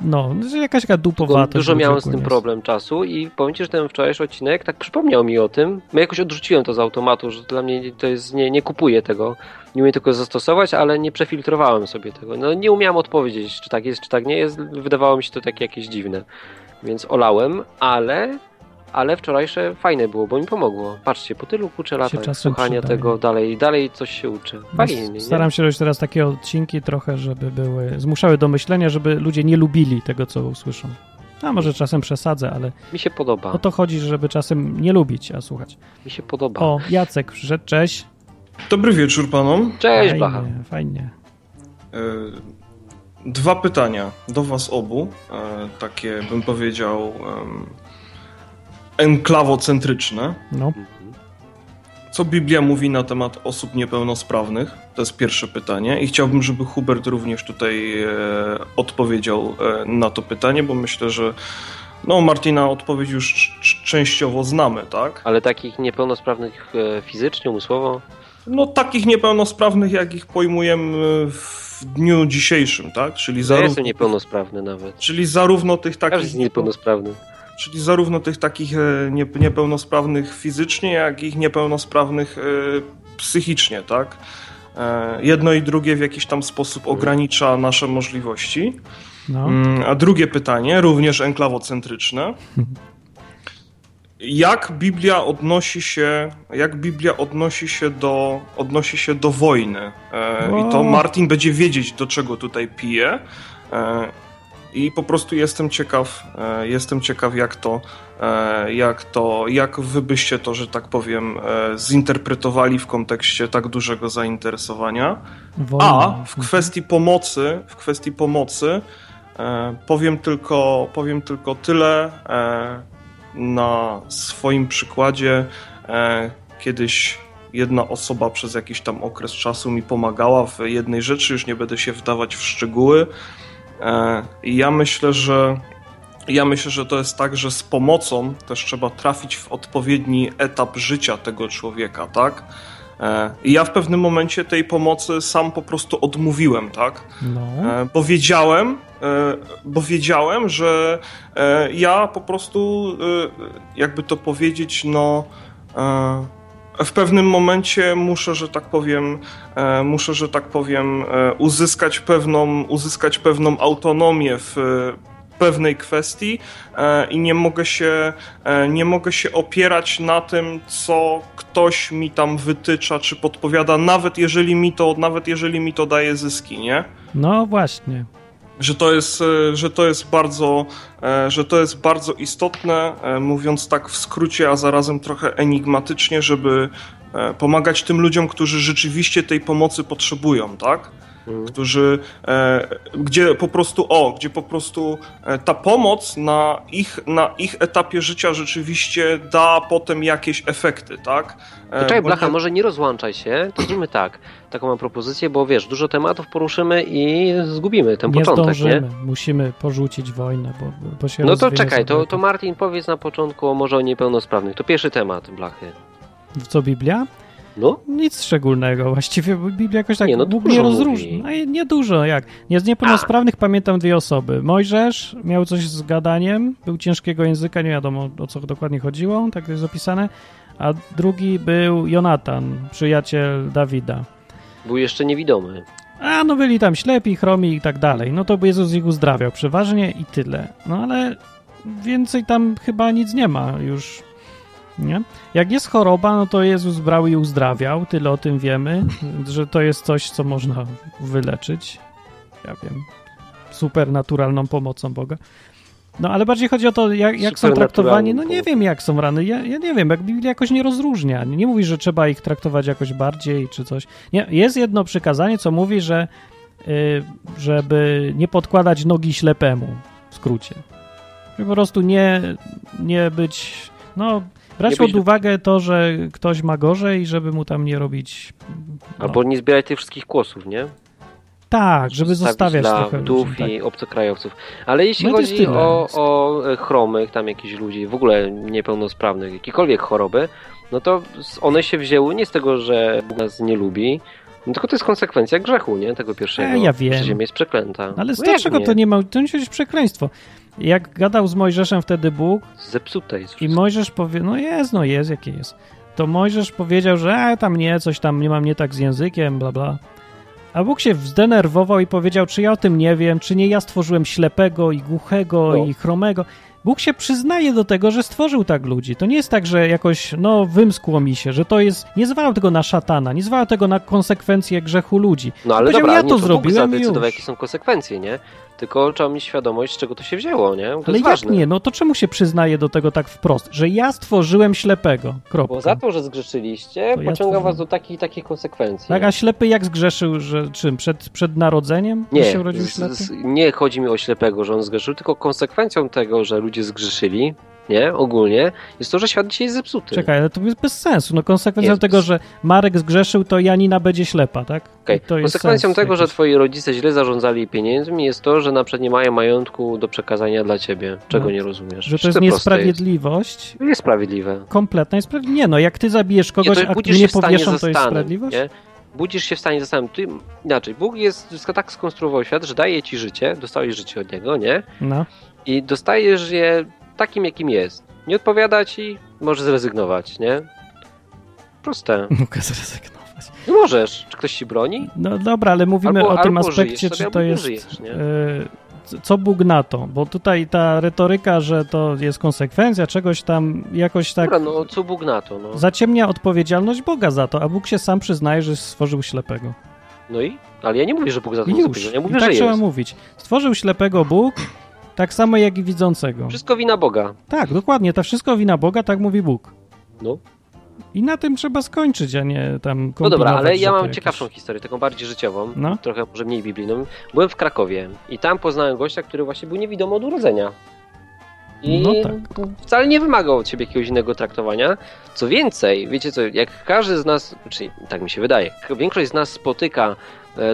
No, jakaś taka dupowatość. dużo miałem z tym problem czasu i powiem Ci, że ten wczorajszy odcinek tak przypomniał mi o tym. Ja jakoś odrzuciłem to z automatu, że dla mnie to jest, nie, nie kupuję tego. Nie umiem tego zastosować, ale nie przefiltrowałem sobie tego. No nie umiałem odpowiedzieć, czy tak jest, czy tak nie jest. Wydawało mi się to takie jakieś dziwne. Więc olałem, ale ale wczorajsze fajne było, bo mi pomogło. Patrzcie, po tylu kurczę latach słuchania przydaje. tego dalej, dalej coś się uczy. Fajnie, nie? Staram się robić teraz takie odcinki trochę, żeby były, zmuszały do myślenia, żeby ludzie nie lubili tego, co usłyszą. A może czasem przesadzę, ale Mi się podoba, o to chodzi, żeby czasem nie lubić, a słuchać. mi się podoba. O, Jacek przyszedł, cześć. Dobry wieczór panom. Cześć, Blacha. Fajnie, fajnie. E, Dwa pytania do was obu. E, Takie bym powiedział enklawocentryczne. No, Mhm. Co Biblia mówi na temat osób niepełnosprawnych? To jest pierwsze pytanie i chciałbym, żeby Hubert również tutaj e, odpowiedział e, na to pytanie, bo myślę, że no Martina odpowiedź już częściowo znamy, tak? Ale takich niepełnosprawnych e, fizycznie, umysłowo? No takich niepełnosprawnych, jak ich pojmujemy w dniu dzisiejszym, tak? Czyli Ja zarówno, jestem niepełnosprawny nawet. czyli zarówno tych Każdy takich jest niepełnosprawny. Czyli zarówno tych takich e, nie, niepełnosprawnych fizycznie, jak i niepełnosprawnych e, psychicznie, tak? E, Jedno i drugie w jakiś tam sposób ogranicza nasze możliwości. no. Mm, A drugie pytanie, również enklawocentryczne. Jak Biblia odnosi się, jak Biblia odnosi się do, odnosi się do wojny? I to. Martin będzie wiedzieć, do czego tutaj pije. I po prostu jestem ciekaw, e, jestem ciekaw, jak to, e, jak to, jak wy byście to, że tak powiem, e, zinterpretowali w kontekście tak dużego zainteresowania. A w kwestii pomocy, w kwestii pomocy, powiem, tylko, powiem tylko tyle na swoim przykładzie. Kiedyś jedna osoba przez jakiś tam okres czasu mi pomagała w jednej rzeczy, już nie będę się wdawać w szczegóły. I ja myślę, że ja myślę, że to jest tak, że z pomocą też trzeba trafić w odpowiedni etap życia tego człowieka, tak? E, I ja w pewnym momencie tej pomocy sam po prostu odmówiłem, tak? No. E, bo wiedziałem, e, bo wiedziałem, że ja po prostu, jakby to powiedzieć, no w pewnym momencie muszę, że tak powiem, muszę, że tak powiem, uzyskać pewną, uzyskać pewną autonomię w pewnej kwestii e, i nie mogę się, e, nie mogę się opierać na tym, co ktoś mi tam wytycza czy podpowiada, nawet jeżeli mi to, nawet jeżeli mi to daje zyski, nie? No właśnie. Że to jest, e, że to jest bardzo, że to jest bardzo istotne, mówiąc tak w skrócie, a zarazem trochę enigmatycznie, żeby pomagać tym ludziom, którzy rzeczywiście tej pomocy potrzebują, tak? Mhm. którzy, e, gdzie po prostu, o, gdzie po prostu e, ta pomoc na ich, na ich etapie życia rzeczywiście da potem jakieś efekty, tak? E, Czekaj, Blacha, może nie rozłączaj się, to zróbmy tak. Taką mam propozycję, bo wiesz, dużo tematów poruszymy i zgubimy ten nie początek, zdążymy. nie? Musimy porzucić wojnę, bo, bo się No to czekaj, to, to Martin powiedz na początku może o niepełnosprawnych. To pierwszy temat, Blachy. W co Biblia? No? Nic szczególnego. Właściwie Biblia jakoś tak nie, no nie rozróżnia. No, nie dużo, jak. Nie z niepełnosprawnych A. pamiętam dwie osoby. Mojżesz miał coś z gadaniem, był ciężkiego języka, nie wiadomo o co dokładnie chodziło, tak jest opisane. A drugi był Jonatan, przyjaciel Dawida. Był jeszcze niewidomy. A, no byli tam ślepi, chromi i tak dalej. No to Jezus ich uzdrawiał przeważnie i tyle. No ale więcej tam chyba nic nie ma już nie? Jak jest choroba, no to Jezus brał i uzdrawiał, tyle o tym wiemy, że to jest coś, co można wyleczyć. Ja wiem, supernaturalną pomocą Boga. No ale bardziej chodzi o to, jak, jak są traktowani. No nie wiem, jak są rany. Ja, ja, nie wiem, jak Biblia jakoś nie rozróżnia. Nie mówi, że trzeba ich traktować jakoś bardziej czy coś. Nie, jest jedno przykazanie, co mówi, że yy, żeby nie podkładać nogi ślepemu, w skrócie. Żeby po prostu nie, nie być, no Brać pod uwagę to, że ktoś ma gorzej, żeby mu tam nie robić. No. Albo nie zbierać tych wszystkich kłosów, nie? Tak, żeby zostawiać dla trochę ludzi, i tak. obcokrajowców. Ale jeśli no chodzi o, o e, chromych, tam jakichś ludzi, w ogóle niepełnosprawnych, jakiekolwiek choroby, no to one się wzięły nie z tego, że Bóg nas nie lubi, no tylko to jest konsekwencja grzechu, nie? Tego pierwszego. E, ja wiem. Że ziemia jest przeklęta. Ale z no dlaczego to nie ma... To nie jest przekleństwo. Jak gadał z Mojżeszem wtedy Bóg... Zepsute jest I Mojżesz powie, no jest, no jest, jakie jest. To Mojżesz powiedział, że e, tam nie, coś tam nie mam nie tak z językiem, bla bla. A Bóg się zdenerwował i powiedział, czy ja o tym nie wiem, czy nie ja stworzyłem ślepego i głuchego no. i chromego. Bóg się przyznaje do tego, że stworzył tak ludzi. To nie jest tak, że jakoś, no, wymskło mi się, że to jest. Nie zwalał tego na szatana, nie zwalał tego na konsekwencje grzechu ludzi. No ale dobra, ja to, to zrobiłem. Bóg zadecydował, jakie są konsekwencje, nie? Tylko trzeba mieć świadomość, z czego to się wzięło, nie? To Ale jak ważne. nie? No to czemu się przyznaje do tego tak wprost? Że ja stworzyłem ślepego. Kropka. Bo za to, że zgrzeszyliście, to pociąga ja was do takich takich konsekwencji. Tak, a ślepy jak zgrzeszył, że czym? Przed, przed narodzeniem? Nie, się urodził ślepy? Z, nie chodzi mi o ślepego, że on zgrzeszył, tylko konsekwencją tego, że ludzie zgrzeszyli, nie, ogólnie, jest to, że świat dzisiaj jest zepsuty. Czekaj, ale to jest bez sensu. No konsekwencją jest tego, bez... że Marek zgrzeszył, to Janina będzie ślepa, tak? Okay. Konsekwencją tego, jakiś... że twoi rodzice źle zarządzali pieniędzmi jest to, że na przykład nie mają majątku do przekazania dla ciebie. Czego no. nie rozumiesz? Że to jest niesprawiedliwość. Jest. Niesprawiedliwe. Kompletna niesprawiedliwość. Nie no, jak ty zabijesz kogoś, nie, a nie powieszą, to jest sprawiedliwość? Nie? budzisz się w stanie zastanów. Ty, inaczej, Bóg jest tak skonstruował świat, że daje ci życie, dostałeś życie od Niego, nie? No. I dostajesz je takim, jakim jest. Nie odpowiada ci, możesz zrezygnować, nie? Proste. Mogę zrezygnować. No możesz. Czy ktoś ci broni? No dobra, ale mówimy albo, o tym aspekcie, czy to jest... Żyjesz? Yy, co Bóg na to? Bo tutaj ta retoryka, że to jest konsekwencja czegoś tam jakoś tak... Dobra, no co Bóg na to? No. Zaciemnia odpowiedzialność Boga za to, a Bóg się sam przyznaje, że stworzył ślepego. No i? Ale ja nie mówię, że Bóg za to Już. Ja mówię, I tak że trzeba jest. mówić. Stworzył ślepego Bóg, tak samo jak i widzącego. Wszystko wina Boga. Tak, dokładnie. To wszystko wina Boga, tak mówi Bóg. No. i na tym trzeba skończyć, a nie tam No dobra, ale ja mam jakieś- ciekawszą historię, taką bardziej życiową, No. trochę może mniej biblijną. Byłem w Krakowie i tam poznałem gościa, który właśnie był niewidomy od urodzenia. I No tak. wcale nie wymagał od siebie jakiegoś innego traktowania. Co więcej, wiecie co, jak każdy z nas, czyli tak mi się wydaje, większość z nas spotyka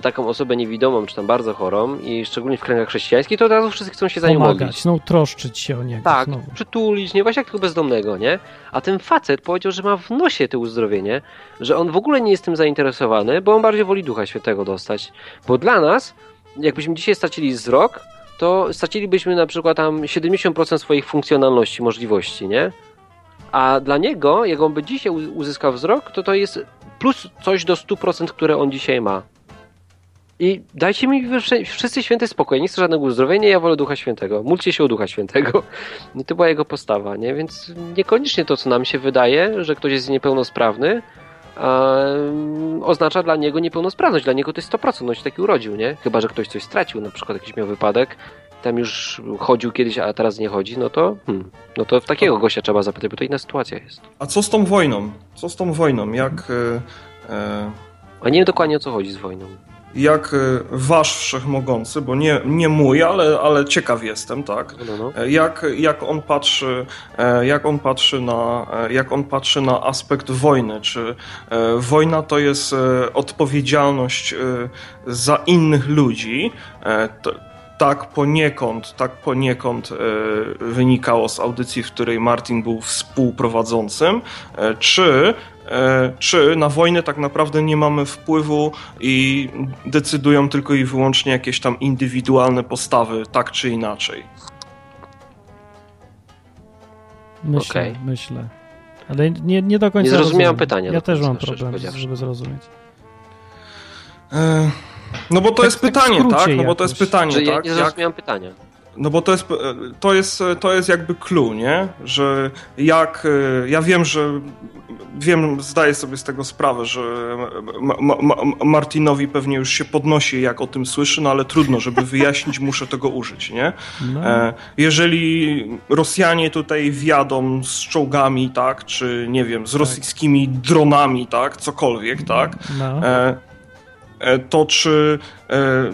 taką osobę niewidomą, czy tam bardzo chorą i szczególnie w kręgach chrześcijańskich, to od razu wszyscy chcą się za nią modlić. No troszczyć się o niego Tak, znowu. przytulić, nie właśnie jak tego bezdomnego, nie? A ten facet powiedział, że ma w nosie to uzdrowienie, że on w ogóle nie jest tym zainteresowany, bo on bardziej woli Ducha Świętego dostać. Bo dla nas, jakbyśmy dzisiaj stracili wzrok, to stracilibyśmy na przykład tam 70% swoich funkcjonalności, możliwości, nie? A dla niego, jak on by dzisiaj uzyskał wzrok, to to jest plus coś do 100%, które on dzisiaj ma. I dajcie mi wszyscy święty spokój. Nie chcę żadnego uzdrowienia, ja wolę Ducha Świętego. Módlcie się o Ducha Świętego. I to była jego postawa, nie? Więc niekoniecznie to, co nam się wydaje, że ktoś jest niepełnosprawny, mm, oznacza dla niego niepełnosprawność. Dla niego to jest 100%, on się taki urodził, nie? Chyba, że ktoś coś stracił, na przykład jakiś miał wypadek, tam już chodził kiedyś, a teraz nie chodzi, no to, hmm, no to w takiego gościa trzeba zapytać, bo to inna sytuacja jest. A co z tą wojną? Co z tą wojną? Jak, e, e, A nie wiem dokładnie o co chodzi z wojną. Jak e, wasz wszechmogący, bo nie, nie mój, ale, ale ciekaw jestem, tak? No, no. E, Jak, jak, on patrzy, e, jak, on patrzy na, jak on patrzy na aspekt wojny? Czy wojna to jest odpowiedzialność za innych ludzi? Tak poniekąd, tak poniekąd e, wynikało z audycji, w której Martin był współprowadzącym, e, czy, czy na wojnę tak naprawdę nie mamy wpływu i decydują tylko i wyłącznie jakieś tam indywidualne postawy, tak czy inaczej. Myślę, Okej. myślę. Ale nie, nie do końca Nie zrozumiałem pytania Ja też mam problem, żeby zrozumieć. E, No bo to Tak- jest tak pytanie, tak? No bo to jest pytanie, Że ja tak? nie Jak, zrozumiałem pytania. No bo to jest, e, to jest, to jest jakby clue, nie? Że jak, e, ja wiem, że wiem, zdaję sobie z tego sprawę, że ma, ma, ma, Martinowi pewnie już się podnosi, jak o tym słyszy, no ale trudno, żeby wyjaśnić, muszę tego użyć, nie? No, E, Jeżeli Rosjanie tutaj wjadą z czołgami, tak, czy nie wiem, z rosyjskimi dronami, tak, cokolwiek, tak, no. e, e, to czy, e,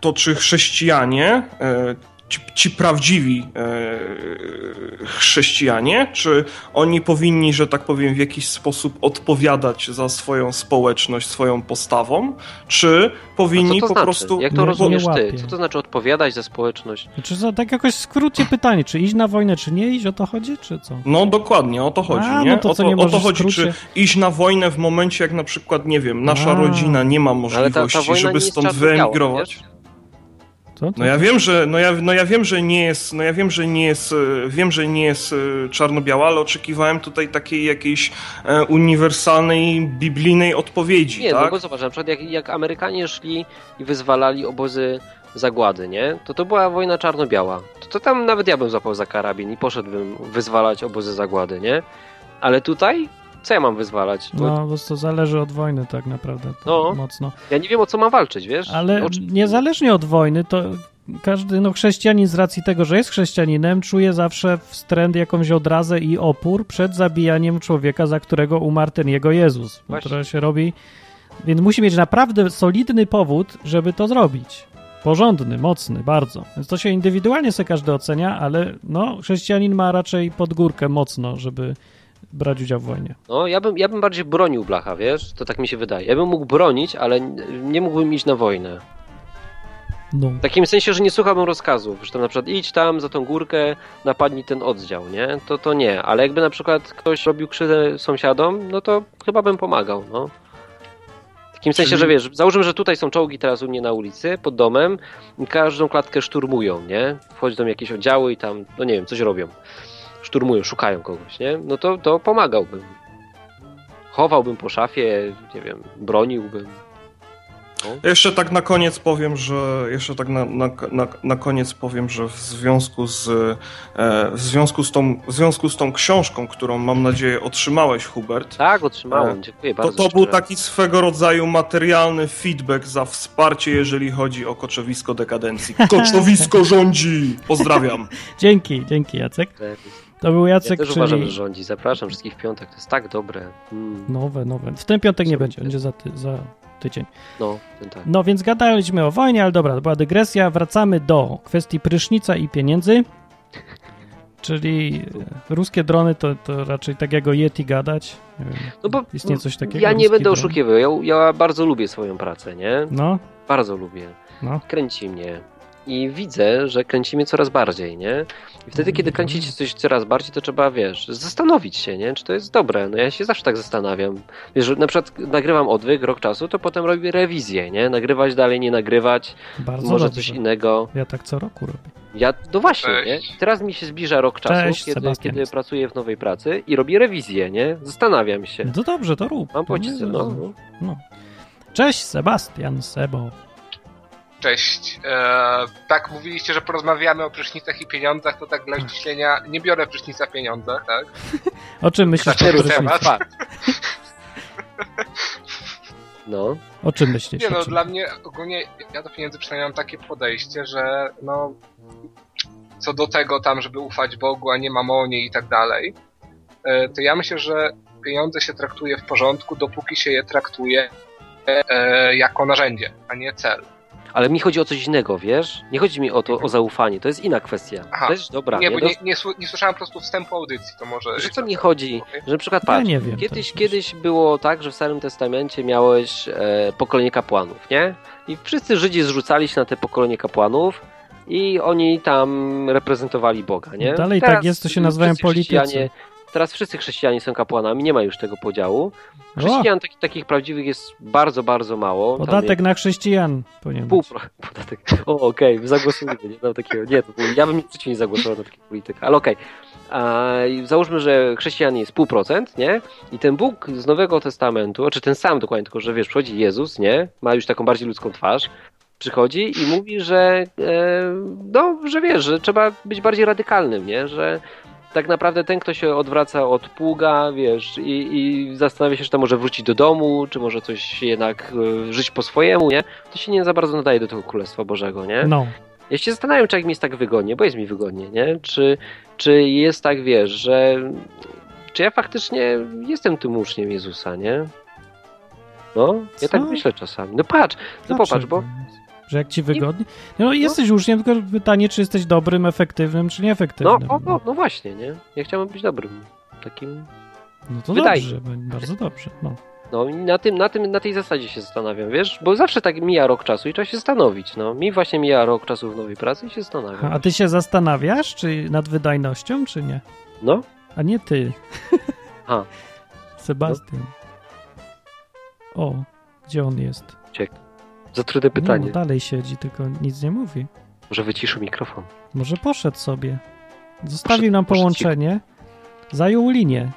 to czy chrześcijanie, e, ci, ci prawdziwi e, chrześcijanie, czy oni powinni, że tak powiem, w jakiś sposób odpowiadać za swoją społeczność, swoją postawą, czy powinni to po znaczy? prostu... Jak to nie rozumiesz ty? Co to znaczy odpowiadać za społeczność? Czy za, tak jakoś w skrócie pytanie, czy iść na wojnę, czy nie iść, o to chodzi, czy co? No dokładnie, o to chodzi, A, nie? no to o to, nie o to chodzi, czy iść na wojnę w momencie, jak na przykład, nie wiem, nasza A. rodzina nie ma Ale ta, ta możliwości, żeby stąd wyemigrować. wiesz? Co? No ja wiem, że no ja, no ja wiem, że nie jest, no ja wiem, że nie jest, e, wiem, że nie jest e, czarno-biała, ale oczekiwałem tutaj takiej jakiejś e, uniwersalnej, biblijnej odpowiedzi, Nie, no tak? bo zobacz, na przykład jak, jak Amerykanie szli i wyzwalali obozy zagłady, nie? To to była wojna czarno-biała. To, to tam nawet ja bym złapał za karabin i poszedłbym wyzwalać obozy zagłady, nie? Ale tutaj, co ja mam wyzwalać? Bo No, bo to zależy od wojny tak naprawdę to No. mocno. Ja nie wiem, o co mam walczyć, wiesz? Ale O niezależnie od wojny, to każdy no, chrześcijanin z racji tego, że jest chrześcijaninem, czuje zawsze wstręt, jakąś odrazę i opór przed zabijaniem człowieka, za którego umarł ten jego Jezus, Właśnie. które się robi. Więc musi mieć naprawdę solidny powód, żeby to zrobić. Porządny, mocny, bardzo. Więc to się indywidualnie sobie każdy ocenia, ale no, chrześcijanin ma raczej pod górkę mocno, żeby brać udział w wojnie. No, ja bym, ja bym bardziej bronił Blacha, wiesz? To tak mi się wydaje. Ja bym mógł bronić, ale nie mógłbym iść na wojnę. No. W takim sensie, że nie słuchałbym rozkazów, że tam na przykład idź tam za tą górkę, napadnij ten oddział, nie? To, to nie. Ale jakby na przykład ktoś robił krzywdę sąsiadom, no to chyba bym pomagał, no. W takim sensie, Czyli- że wiesz, załóżmy, że tutaj są czołgi teraz u mnie na ulicy, pod domem i każdą klatkę szturmują, nie? Wchodzą jakieś oddziały i tam, no nie wiem, coś robią. Szturmują, szukają kogoś, nie? No to, to pomagałbym. Chowałbym po szafie, nie wiem, broniłbym. Jeszcze tak na koniec powiem, że jeszcze tak na, na, na, na koniec powiem, że w związku z e, w związku z tą w związku z tą książką, którą mam nadzieję otrzymałeś, Hubert, Tak, otrzymałem, E, dziękuję to bardzo. to był szczerze. taki swego rodzaju materialny feedback za wsparcie, jeżeli chodzi o koczowisko dekadencji. Koczowisko rządzi! Pozdrawiam. Dzięki, dzięki Jacek. To był Ja Jacek, też uważam, że czyli rządzi. Zapraszam wszystkich w piątek, to jest tak dobre. Mm, nowe, nowe. W ten piątek nie będzie, będzie za, ty, za tydzień. no, ten tak. No więc gadaliśmy o wojnie, ale dobra, to była dygresja. Wracamy do kwestii prysznica i pieniędzy. Czyli e, ruskie drony to, to raczej tak jak o Yeti gadać. No bo istnieje coś takiego? ja nie będę oszukiwał. Ja, ja bardzo lubię swoją pracę, nie? No, Bardzo lubię. no. Kręci mnie. I widzę, że kręci mnie coraz bardziej, nie? I wtedy, kiedy kręcicie coś coraz bardziej, to trzeba, wiesz, zastanowić się, nie? Czy to jest dobre. No ja się zawsze tak zastanawiam. Wiesz, że na przykład nagrywam odwyk rok czasu, to potem robię rewizję, nie? Nagrywać dalej, nie nagrywać, Bardzo może dobrze. coś innego. Ja tak co roku robię. Ja, no właśnie, nie? Teraz mi się zbliża rok czasu, Cześć, kiedy, kiedy pracuję w nowej pracy i robię rewizję, nie? Zastanawiam się. No to dobrze, to rób. Mam pocisk, no. no. Cześć, Sebastian Sebo. Cześć. E, tak mówiliście, że porozmawiamy o prysznicach i pieniądzach, to tak dla ściślenia nie biorę prysznica w pieniądzach, tak? O czym myślisz? Po temat. No, O czym myślisz? Nie no, dla mnie ogólnie ja do pieniędzy przynajmniej mam takie podejście, że no co do tego tam, żeby ufać Bogu, a nie mamonie i tak dalej, e, to ja myślę, że pieniądze się traktuje w porządku, dopóki się je traktuje e, jako narzędzie, a nie cel. Ale mi chodzi o coś innego, wiesz? Nie chodzi mi o to, o zaufanie, to jest inna kwestia. Aha. Jest dobra, nie, nie? bo nie, nie, nie słyszałem po prostu wstępu audycji, to może... Że co mi chodzi? Okej. Że na przykład Ja patrz, nie wiem kiedyś, też, kiedyś było tak, że w Starym Testamencie miałeś e, pokolenie kapłanów, nie? I wszyscy Żydzi zrzucali się na te pokolenie kapłanów i oni tam reprezentowali Boga, nie? Dalej Teraz tak jest, to się nazywają politycy. Teraz wszyscy chrześcijanie są kapłanami, nie ma już tego podziału. Chrześcijan taki, takich prawdziwych jest bardzo, bardzo mało. Podatek na chrześcijan Pół pro, podatek. O, okej, zagłosujmy. Nie mam takiego. Nie, to ja bym przeciwnie zagłosował na takiego polityka, ale okej. I Załóżmy, że chrześcijan jest pół procent, nie? I ten Bóg z Nowego Testamentu, czy ten sam dokładnie, tylko że wiesz, przychodzi Jezus, nie? Ma już taką bardziej ludzką twarz. Przychodzi i mówi, że e, no, że wiesz, że trzeba być bardziej radykalnym, nie? Że tak naprawdę ten, kto się odwraca od pługa, wiesz, i, i zastanawia się, czy to może wrócić do domu, czy może coś jednak e, żyć po swojemu, nie? To się nie za bardzo nadaje do tego Królestwa Bożego, nie? No, Ja się zastanawiam, czy jak mi jest tak wygodnie, bo jest mi wygodnie, nie? Czy, czy jest tak, wiesz, że czy ja faktycznie jestem tym uczniem Jezusa, nie? No, ja Co? tak myślę czasami. No patrz, no popatrz, dlaczego? bo Że jak ci wygodnie? No jesteś uczniem, tylko pytanie, czy jesteś dobrym, efektywnym, czy no, nieefektywnym. o, o, no właśnie, nie? Ja chciałbym być dobrym, takim No to wydaje. dobrze, bardzo dobrze. No. No i na tym, na tym, na tej zasadzie się zastanawiam, wiesz? Bo zawsze tak mija rok czasu i trzeba się zastanowić, no. Mi właśnie mija rok czasu w nowej pracy i się zastanawiam. A ty się zastanawiasz, czy nad wydajnością, czy nie? No, A nie ty. A. Sebastian. O, gdzie on jest? Za trudne pytanie. Nie, no, dalej siedzi, tylko nic nie mówi. Może wyciszył mikrofon. Może poszedł sobie. Zostawił Poszedł- nam połączenie. Zajął linię.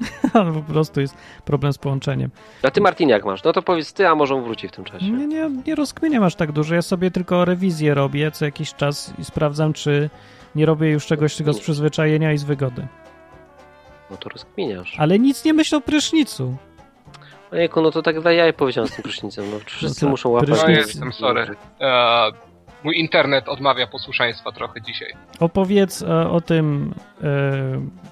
Po prostu jest problem z połączeniem. A ty, Martin, jak masz? No to powiedz ty, a może on wróci w tym czasie. Nie, nie, nie rozkminiam aż tak dużo. Ja sobie tylko rewizję robię co jakiś czas i sprawdzam, czy nie robię już czegoś tylko z przyzwyczajenia i z wygody. No to rozkminiasz. Ale nic nie myśl o prysznicu. Ojejku, no to tak dla jaj powiedziałem z tym prysznicem. No, wszyscy tak, muszą łapać. prysznic. No jestem, sorry. E, mój internet odmawia posłuszeństwa trochę dzisiaj. Opowiedz e, o tym, e,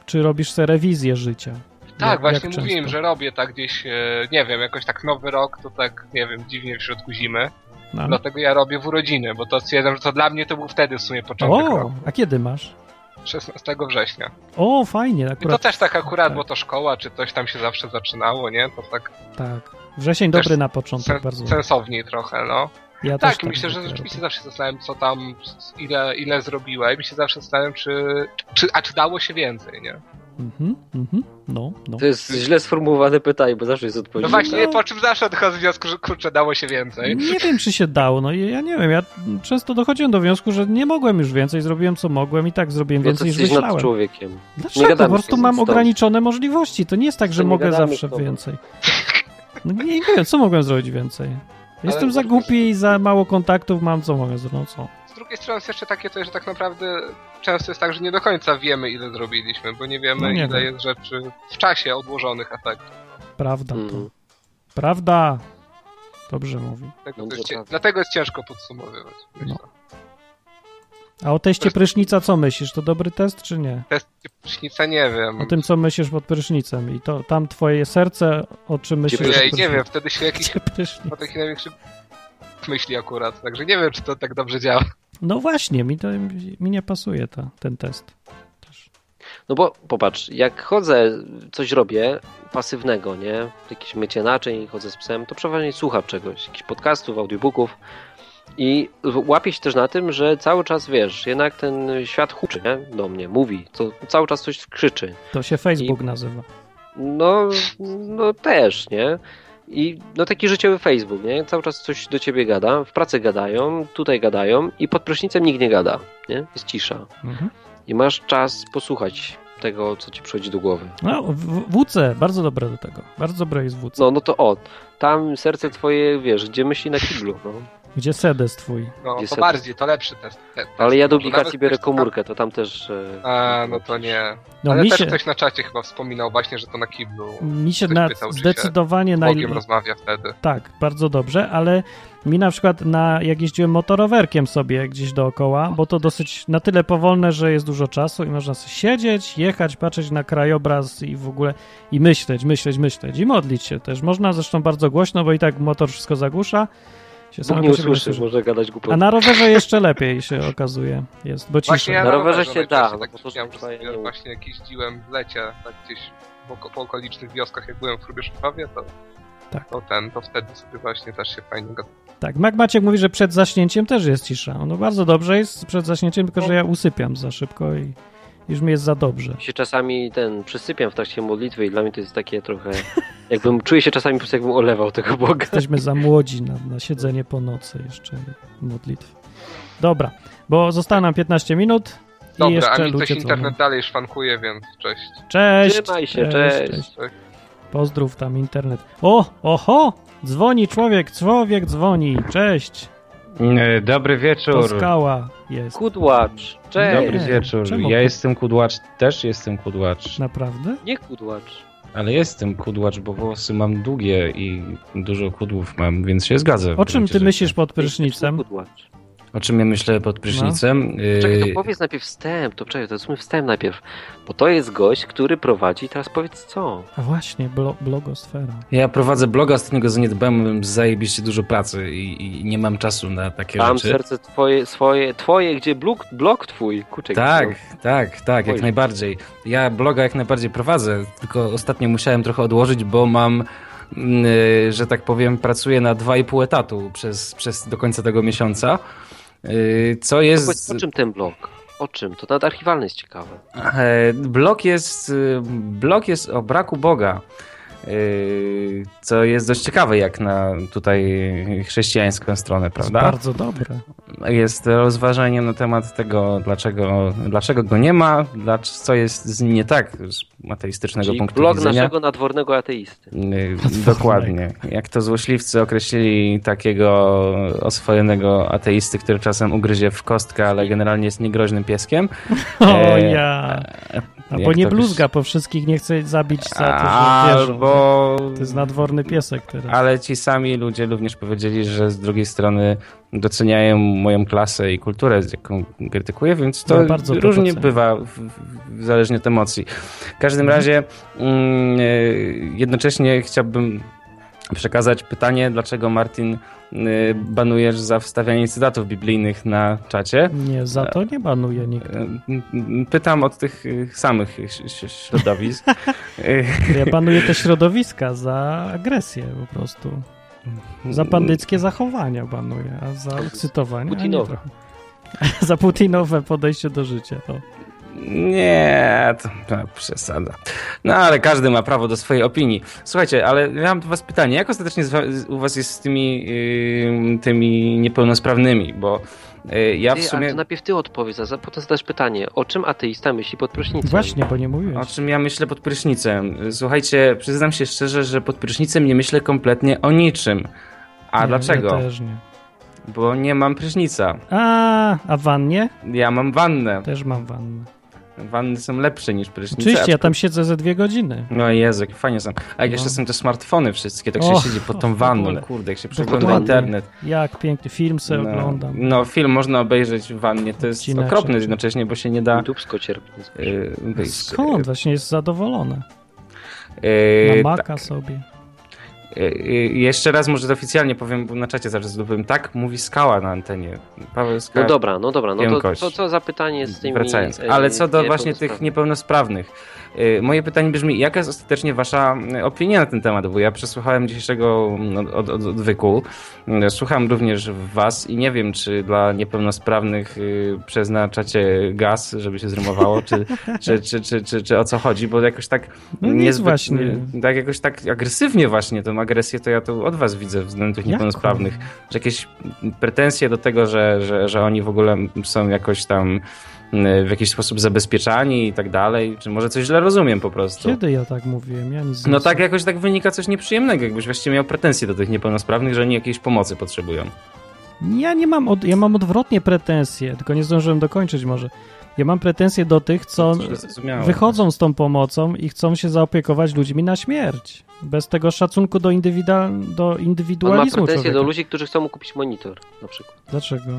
czy robisz sobie rewizję życia. Tak, Jak- właśnie jak mówiłem, często? że robię tak gdzieś, e, nie wiem, jakoś tak nowy rok, to tak, nie wiem, dziwnie w środku zimy. No. Dlatego ja robię w urodziny, bo to stwierdzam, że to dla mnie to był wtedy w sumie początek O, roku. a kiedy masz? 16 września. O, fajnie, I to akurat. też tak akurat, tak. bo to szkoła, czy coś tam się zawsze zaczynało, nie? To tak Tak. Wrzesień dobry na początek, sen, bardzo. sensowniej trochę, no. Ja Tak, i myślę, że rzeczywiście robię. zawsze zastanawiam, co tam, ile, ile zrobiłem i się zawsze zastanawiam, czy, czy, a czy dało się więcej, nie? Mhm, mhm, no, no. To jest źle sformułowane pytanie, bo zawsze jest odpowiedź. No właśnie, No. po czym zawsze odchodzę z wniosku, że kurczę, dało się więcej. Nie wiem, czy się dało. No ja nie wiem, ja często dochodziłem do wniosku, że nie mogłem już więcej, zrobiłem co mogłem i tak zrobiłem No więcej niż jesteś nad myślałem. człowiekiem. Dlaczego? Po gadamy prostu mam tobą. ograniczone możliwości. To nie jest tak, że nie mogę zawsze więcej. No nie, nie wiem, co mogłem zrobić więcej. Jestem Ale za głupi i za mało kontaktów mam, co mogę zrobić, no co? Z drugiej strony jest jeszcze takie coś, że tak naprawdę często jest tak, że nie do końca wiemy, ile zrobiliśmy, bo nie wiemy, No nie ile wiem. jest rzeczy w czasie odłożonych efektów. Prawda to. Mm. Prawda. Dobrze mówi. Dlatego, No jest, prawda. dlatego jest ciężko podsumowywać. myślę. A o teście prysznica co myślisz? To dobry test, czy nie? Test prysznica nie wiem. O tym, co myślisz pod prysznicem. I to tam twoje serce, o czym myślisz Nie, pod nie wiem, wtedy się jakiś Gdzie prysznic? ma taki największy myśli akurat, także nie wiem, czy to tak dobrze działa. No właśnie, mi, to, mi nie pasuje ta, ten test. Też. No bo popatrz, jak chodzę, coś robię pasywnego, nie? Jakieś mycie naczyń, chodzę z psem, to przeważnie słucham czegoś, jakichś podcastów, audiobooków i łapię się też na tym, że cały czas, wiesz, jednak ten świat huczy, nie? Do mnie, mówi, to cały czas coś krzyczy. To się Facebook nazywa. No, no też, nie? I no taki życiowy Facebook, nie? Cały czas coś do ciebie gada, w pracy gadają, tutaj gadają i pod prysznicem nikt nie gada, nie? Jest cisza. Mhm. I masz czas posłuchać tego, co ci przychodzi do głowy. No, w- WC, bardzo dobre do tego. Bardzo dobre jest WC. No, no to o, tam serce twoje, wiesz, gdzie myśli na kiblu, no. Gdzie sedes twój? No, to Niestety. bardziej, to lepszy test. te- test. Ale ja nawet biorę też to tam- komórkę, to tam też... e, A, no to nie. No Ale mi też się, ktoś na czacie chyba wspominał właśnie, że to na kiblu mi się na, pytał, zdecydowanie z naj... Bogiem rozmawia wtedy. Tak, bardzo dobrze, ale mi na przykład na, jak jeździłem motorowerkiem sobie gdzieś dookoła, bo to dosyć na tyle powolne, że jest dużo czasu i można sobie siedzieć, jechać, patrzeć na krajobraz i w ogóle i myśleć, myśleć, myśleć i modlić się też. Można zresztą bardzo głośno, bo i tak motor wszystko zagłusza. Się Bóg nie usłyszy, słyszy. może gadać A głupoty. na rowerze jeszcze lepiej się okazuje jest, bo Właśnie ciszej. ja Na rowerze się da, no Tak bo to miałem, że właśnie jak jeździłem w lecie, tak gdzieś po, po okolicznych wioskach, jak byłem w Hrubieszowie, to, Tak. to ten, to wtedy sobie właśnie też się fajnie gada. Tak, Mac Maciek mówi, że przed zaśnięciem też jest cisza. No bardzo dobrze jest przed zaśnięciem, tylko że ja usypiam za szybko i już mi jest za dobrze. się czasami ten przysypiam w trakcie modlitwy i dla mnie to jest takie trochę. Jakbym czuję się czasami po prostu jakbym olewał tego Boga. Jesteśmy za młodzi na, na siedzenie po nocy jeszcze i modlitw. Dobra, bo zostało nam 15 minut i Dobra, a jeszcze mi ludzie coś internet dalej szwankuje, więc cześć. Cześć! Trzymaj się, cześć. Pozdrów tam internet. O, oho! Dzwoni człowiek, człowiek dzwoni. Cześć! E, Dobry To wieczór. skała jest. Kudłacz, cześć. Dobry Nie, wieczór. czemu Ja jestem kudłacz, też jestem kudłacz. Naprawdę? Nie kudłacz. Ale jestem kudłacz, bo włosy mam długie i dużo kudłów mam, więc się zgadzę. O czym ty rzeczy. myślisz pod prysznicem? Kudłacz. O czym ja myślę pod prysznicem? Czekaj, Y, to powiedz najpierw wstęp, to czekaj, to zróbmy wstęp najpierw. Bo to jest gość, który prowadzi, teraz powiedz co. A właśnie, blo blogosfera. Ja prowadzę bloga, ostatniego zaniedbałem, mam zajebiście dużo pracy i, i nie mam czasu na takie Tam rzeczy. serce twoje, swoje, twoje, gdzie blok, blok twój, kuczek. Tak, tak, tak, jak Oj. najbardziej. Ja bloga jak najbardziej prowadzę, tylko ostatnio musiałem trochę odłożyć, bo mam, mm, y, że tak powiem, pracuję na 2,5 etatu przez, przez do końca tego miesiąca. Y, Co jest. o czym ten blok? O czym? To nawet archiwalne jest ciekawe. E, Blog jest, y, blog jest o braku Boga. Y, Co jest dość ciekawe, jak na tutaj chrześcijańską stronę, To jest prawda? bardzo dobre. jest rozważanie na temat tego, dlaczego, dlaczego go nie ma, co jest z nim nie tak z ateistycznego Czyli punktu blok widzenia. naszego nadwornego ateisty. Yy, Dokładnie. Jak to złośliwcy określili takiego oswojonego ateisty, który czasem ugryzie w kostkę, ale generalnie jest niegroźnym pieskiem. O E, ja. A jak bo nie to bluzga po wszystkich, nie chce zabić za to, że wierzą. Albo... To jest nadworny piesek teraz. Ale ci sami ludzie również powiedzieli, że z drugiej strony doceniają moją klasę i kulturę, z jaką krytykuję, więc to No, to różnie doceniam. bywa, w, w, zależnie od emocji. W każdym Mhm. razie mm, e, jednocześnie chciałbym przekazać pytanie, dlaczego Martin e, banujesz za wstawianie cytatów biblijnych na czacie. Nie, za to nie banuje nikt. M, m, Pytam od tych samych środowisk. Ja banuję te środowiska za agresję po prostu. Za bandyckie zachowania banuję, a za ekscytowanie a nie Putinowe. trochę. Za putinowe podejście do życia. O. Nie, to, to przesada. No ale każdy ma prawo do swojej opinii. Słuchajcie, ale ja mam do was pytanie, jak ostatecznie u was jest z tymi, yy, tymi niepełnosprawnymi? Bo yy, ja w Ty, ale sumie... to najpierw ty odpowiedz, a potem zadasz pytanie, o czym ateista myśli pod prysznicem? Właśnie, bo nie O mówiłeś. czym ja myślę pod prysznicem? Słuchajcie, przyznam się szczerze, że pod prysznicem nie myślę kompletnie o niczym. A Nie, dlaczego? Ja też nie. Bo nie mam prysznica. A, a wannie? Ja mam wannę. Też mam wannę. Wanny są lepsze niż prysznice. Oczywiście, ja tam siedzę ze dwie godziny. No Jezu, jakie fajnie są. A jak No. jeszcze są te smartfony wszystkie, tak się Och, siedzi pod tą wanną, kurde, jak się przegląda internet. Jak piękny film sobie No, oglądam. no, film można obejrzeć w wannie, to jest Odcineczek. okropne jednocześnie, bo się nie da Dubsko cierpnie. yy. Skąd? Właśnie jest zadowolone. Yy, Na tak. sobie. Yy, yy, jeszcze raz może oficjalnie powiem, bo na czacie zaraz zdobyłem. Tak mówi skała na antenie. Paweł Skała. No dobra, no dobra, no to, to co za pytanie z tymi... Wracając. e, Ale co do właśnie tych niepełnosprawnych. Y, Moje pytanie brzmi, jaka jest ostatecznie wasza y, opinia na ten temat? Bo ja przesłuchałem dzisiejszego mm, od, od, odwyku. Y, Słucham również was i nie wiem, czy dla niepełnosprawnych y, przeznaczacie gaz, żeby się zrymowało, czy, czy, czy, czy, czy, czy o co chodzi, bo jakoś tak No niezbyt- właśnie. tak jakoś tak agresywnie właśnie tą agresję to ja tu od was widzę względem tych niepełnosprawnych że jakieś pretensje do tego, że, że, że oni w ogóle są jakoś tam mm, w jakiś sposób zabezpieczani i tak dalej, czy może coś źle rozumiem po prostu. Kiedy ja tak mówiłem? Ja nic No tak jakoś tak wynika coś nieprzyjemnego, jakbyś właściwie miał pretensje do tych niepełnosprawnych, że oni jakiejś pomocy potrzebują. Ja nie mam, od, ja mam odwrotnie pretensje, tylko nie zdążyłem dokończyć może. Ja mam pretensje do tych, co wychodzą z tą pomocą i chcą się zaopiekować ludźmi na śmierć. Bez tego szacunku do, indywida, do On ma indywidualizmu pretensje człowieka. do ludzi, którzy chcą mu kupić monitor, na przykład. Dlaczego?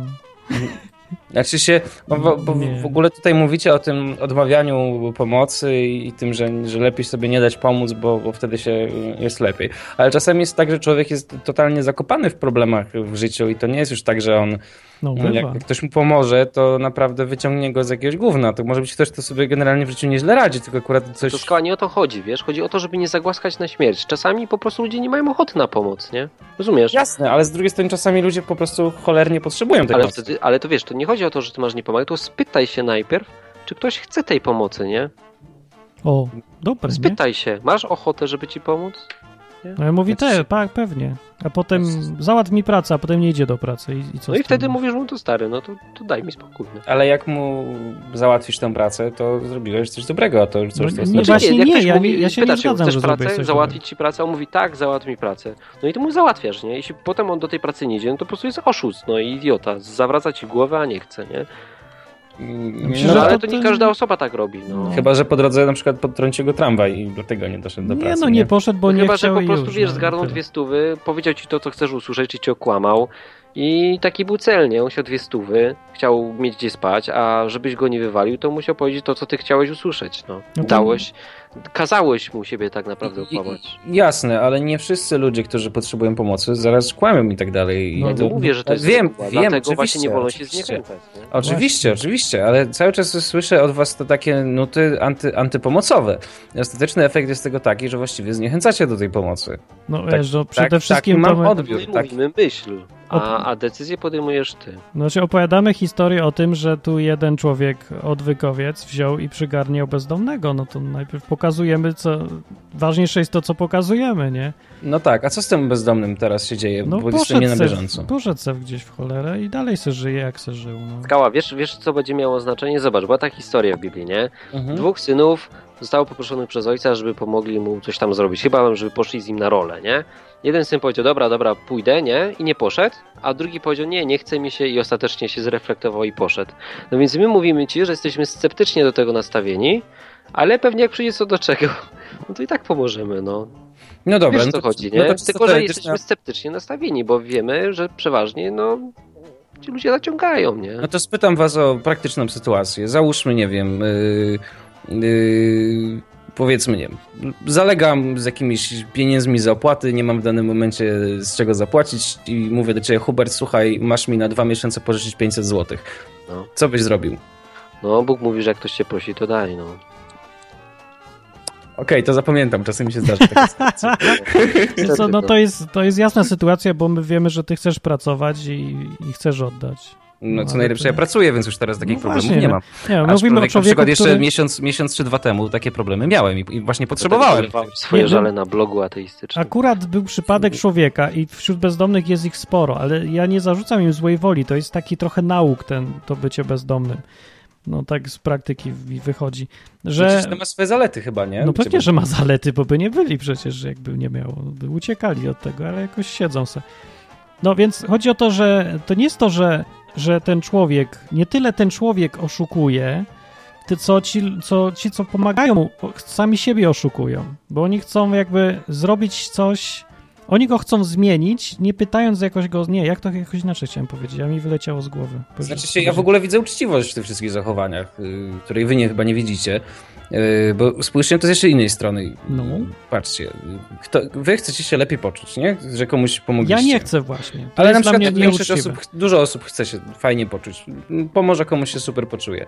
Znaczy się, bo, bo, w ogóle tutaj mówicie o tym odmawianiu pomocy i tym, że, że lepiej sobie nie dać pomóc, bo, bo wtedy się jest lepiej. Ale czasami jest tak, że człowiek jest totalnie zakopany w problemach w życiu i to nie jest już tak, że on No, No, bywa. jak ktoś mu pomoże, to naprawdę wyciągnie go z jakiegoś gówna. To może być ktoś, kto sobie generalnie w życiu nieźle radzi, tylko akurat coś... To skała nie o to chodzi, wiesz? Chodzi o to, żeby nie zagłaskać na śmierć. Czasami po prostu ludzie nie mają ochoty na pomoc, nie? Rozumiesz? Jasne, ale z drugiej strony czasami ludzie po prostu cholernie potrzebują tej Ale, pomocy. wtedy, ale to wiesz, to nie chodzi o to, że ty masz nie pomagać, to spytaj się najpierw, czy ktoś chce tej pomocy, nie? O, dobre, nie? Spytaj się, masz ochotę, żeby ci pomóc? No ja mówi Znaczy- te, pa, pewnie. A potem załatw mi pracę, a potem nie idzie do pracy. I, i co No i wtedy mówisz mu to stary, no to, to daj mi spokój. no. Ale jak mu załatwisz tę pracę, to zrobiłeś coś dobrego, a to już coś, No co nie, jest... właśnie jak nie, ktoś ja nie- ja się nie zgadzam, chcesz że pracę, coś załatwić ci pracę, a on mówi tak, załatw mi pracę. No i ty mu załatwiasz, nie? Jeśli potem on do tej pracy nie idzie, no to po prostu jest oszust, no i idiota. Zawraca ci głowę, a nie chce, nie? Myślę, No, że ale to to nie każda osoba tak robi, no. Chyba, że po drodze na przykład podtrącił go tramwaj i dlatego nie doszedł do Nie, pracy. no nie poszedł, bo No nie chyba, że po prostu, już, wiesz, no, zgarnął dwie stówy, powiedział ci to, co chcesz usłyszeć, czy ci okłamał i taki był cel, nie? On chciał dwie stówy, chciał mieć gdzie spać, a żebyś go nie wywalił, to musiał powiedzieć to, co ty chciałeś usłyszeć, no. No to- Dałeś, kazałeś mu siebie tak naprawdę okłamać. Jasne, ale nie wszyscy ludzie, którzy potrzebują pomocy, zaraz kłamią i tak dalej. No Ja to- nie mówię, że to jest Wiem, wiem, dlatego właśnie nie wolno się oczywiście. zniechęcać, nie? Oczywiście, Właśnie. oczywiście, ale cały czas słyszę od was to takie nuty anty, antypomocowe. Ostateczny efekt jest tego taki, że właściwie zniechęcacie do tej pomocy. No Tak- wiesz, no tak- przede wszystkim taki mam my, odbiór. Tak. mówimy myśl, a, a decyzję podejmujesz ty. znaczy opowiadamy historię o tym, że tu jeden człowiek, odwykowiec, wziął i przygarniał bezdomnego. No to najpierw pokazujemy, co... Ważniejsze jest to, co pokazujemy, nie? No tak, a co z tym bezdomnym teraz się dzieje? No Bo jestem nie na bieżąco. poszedł se gdzieś w cholerę i dalej se żyje, jak se żył, no. Skała, wiesz, wiesz co będzie miało znaczenie? Zobacz, była ta historia w Biblii, nie? Mhm. Dwóch synów zostało poproszonych przez ojca, żeby pomogli mu coś tam zrobić. Chyba, żeby poszli z nim na rolę, nie? Jeden syn powiedział, dobra, dobra, pójdę, nie? I nie poszedł, a drugi powiedział, nie, nie chce mi się i ostatecznie się zreflektował i poszedł. No więc my mówimy ci, że jesteśmy sceptycznie do tego nastawieni, ale pewnie jak przyjdzie co do czego, no to i tak pomożemy, no. No dobra, Wiesz no to, chodzi, no nie? to czysto Tylko, że jesteśmy sceptycznie nastawieni, bo wiemy, że przeważnie, no, ci ludzie naciągają, nie? No to spytam was o praktyczną sytuację. Załóżmy, nie wiem, yy, yy, powiedzmy, nie zalegam z jakimiś pieniędzmi za opłaty, nie mam w danym momencie z czego zapłacić i mówię do ciebie, Hubert, słuchaj, masz mi na dwa miesiące pożyczyć 500 zł. No. Co byś zrobił? No, Bóg mówi, że jak ktoś cię prosi, to daj, no. Okej, to zapamiętam, czasem mi się zdarzy taka sytuacja. Co, no to jest, to jest jasna sytuacja, bo my wiemy, że ty chcesz pracować i, i chcesz oddać. No co ale najlepsze, ja pracuję, więc już teraz takich No problemów właśnie, nie no. mam. Nie, mówimy o na człowieku, przykład jeszcze który... miesiąc, miesiąc czy dwa temu takie problemy miałem i, i właśnie potrzebowałem. Swoje żale na blogu ateistycznym. Akurat był przypadek człowieka i wśród bezdomnych jest ich sporo, ale ja nie zarzucam im złej woli. To jest taki trochę nauk, ten, to bycie bezdomnym. No tak z praktyki wychodzi, że... Przecież to ma swoje zalety chyba, nie? No pewnie, że ma zalety, bo by nie byli przecież, że jakby nie miało. By uciekali od tego, ale jakoś siedzą se. No więc chodzi o to, że to nie jest to, że, że ten człowiek, nie tyle ten człowiek oszukuje, ty, co, ci, co ci, co pomagają mu, sami siebie oszukują, bo oni chcą jakby zrobić coś, oni go chcą zmienić, nie pytając jakoś go, nie, jak to jakoś inaczej chciałem powiedzieć, a mi wyleciało z głowy. Znaczy się, ja w ogóle widzę uczciwość w tych wszystkich zachowaniach, y, której wy nie, chyba nie widzicie. Y, Bo spójrzcie to z jeszcze innej strony. No. Patrzcie, kto, wy chcecie się lepiej poczuć, nie? Że komuś pomogliście. Ja nie chcę właśnie. To Ale na przykład większość osób, dużo osób chce się fajnie poczuć. Pomoże komuś się super poczuje.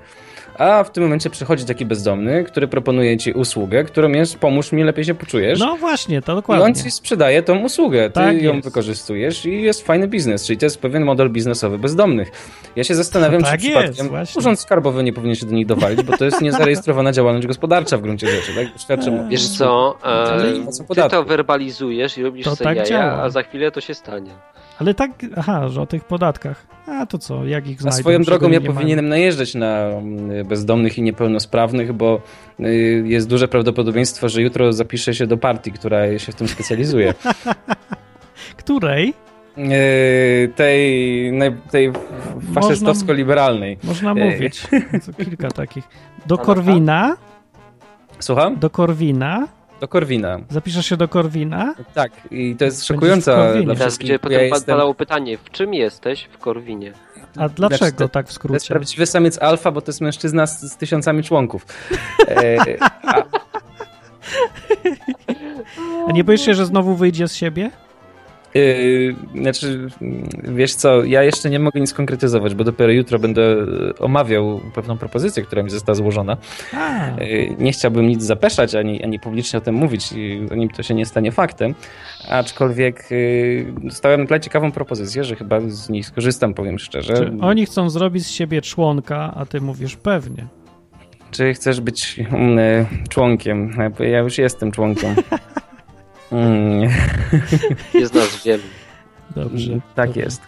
A w tym momencie przychodzi taki bezdomny, który proponuje ci usługę, którą jest pomóż mi, lepiej się poczujesz. No właśnie, to I dokładnie. on ci sprzedaje tą usługę, ty Tak ją jest. wykorzystujesz i jest fajny biznes, czyli to jest pewien model biznesowy bezdomnych. Ja się zastanawiam, Tak czy jest, przypadkiem właśnie. Urząd Skarbowy nie powinien się do nich dowalić, bo to jest niezarejestrowana działalność gospodarcza w gruncie rzeczy, tak? Świadczy o- Wiesz co, e, ty to werbalizujesz i robisz To sobie tak jaja, działa. a za chwilę to się stanie. Ale tak, aha, że o tych podatkach. A to co, jak ich A znajdą? swoją drogą ja nie mają? powinienem najeżdżać na mm, bezdomnych i niepełnosprawnych, bo y, jest duże prawdopodobieństwo, że jutro zapiszę się do partii, która się w tym specjalizuje. Której? Y, tej tej faszystowsko-liberalnej. Można Ej. mówić. Co kilka takich. Do Korwina, Słucham? do Korwina. Do Korwina. Zapiszesz się do Korwina? Tak, i to jest Korwinie. dla I teraz wszystkich. będzie Ja potem jestem, padało pytanie, w czym jesteś w Korwinie? A dlaczego Znaczy, to- tak w to jest skrócie? prawdziwy samiec alfa, bo to jest mężczyzna z, z tysiącami członków. E, a, A nie boisz się, że znowu wyjdzie z siebie? Yy, znaczy, mm, wiesz co, ja jeszcze nie mogę nic konkretyzować, bo dopiero jutro będę e, omawiał pewną propozycję, która mi została złożona. Yy, Nie chciałbym nic zapeszać, ani, ani publicznie o tym mówić, zanim to się nie stanie faktem, aczkolwiek yy, dostałem na ciekawą propozycję, że chyba z niej skorzystam, powiem szczerze. czy oni chcą zrobić z siebie członka, a ty mówisz pewnie. Czy chcesz być mm, e, członkiem? Ja już jestem członkiem. Mm, Jest nas wielu. Dobrze. tak dobrze. jest.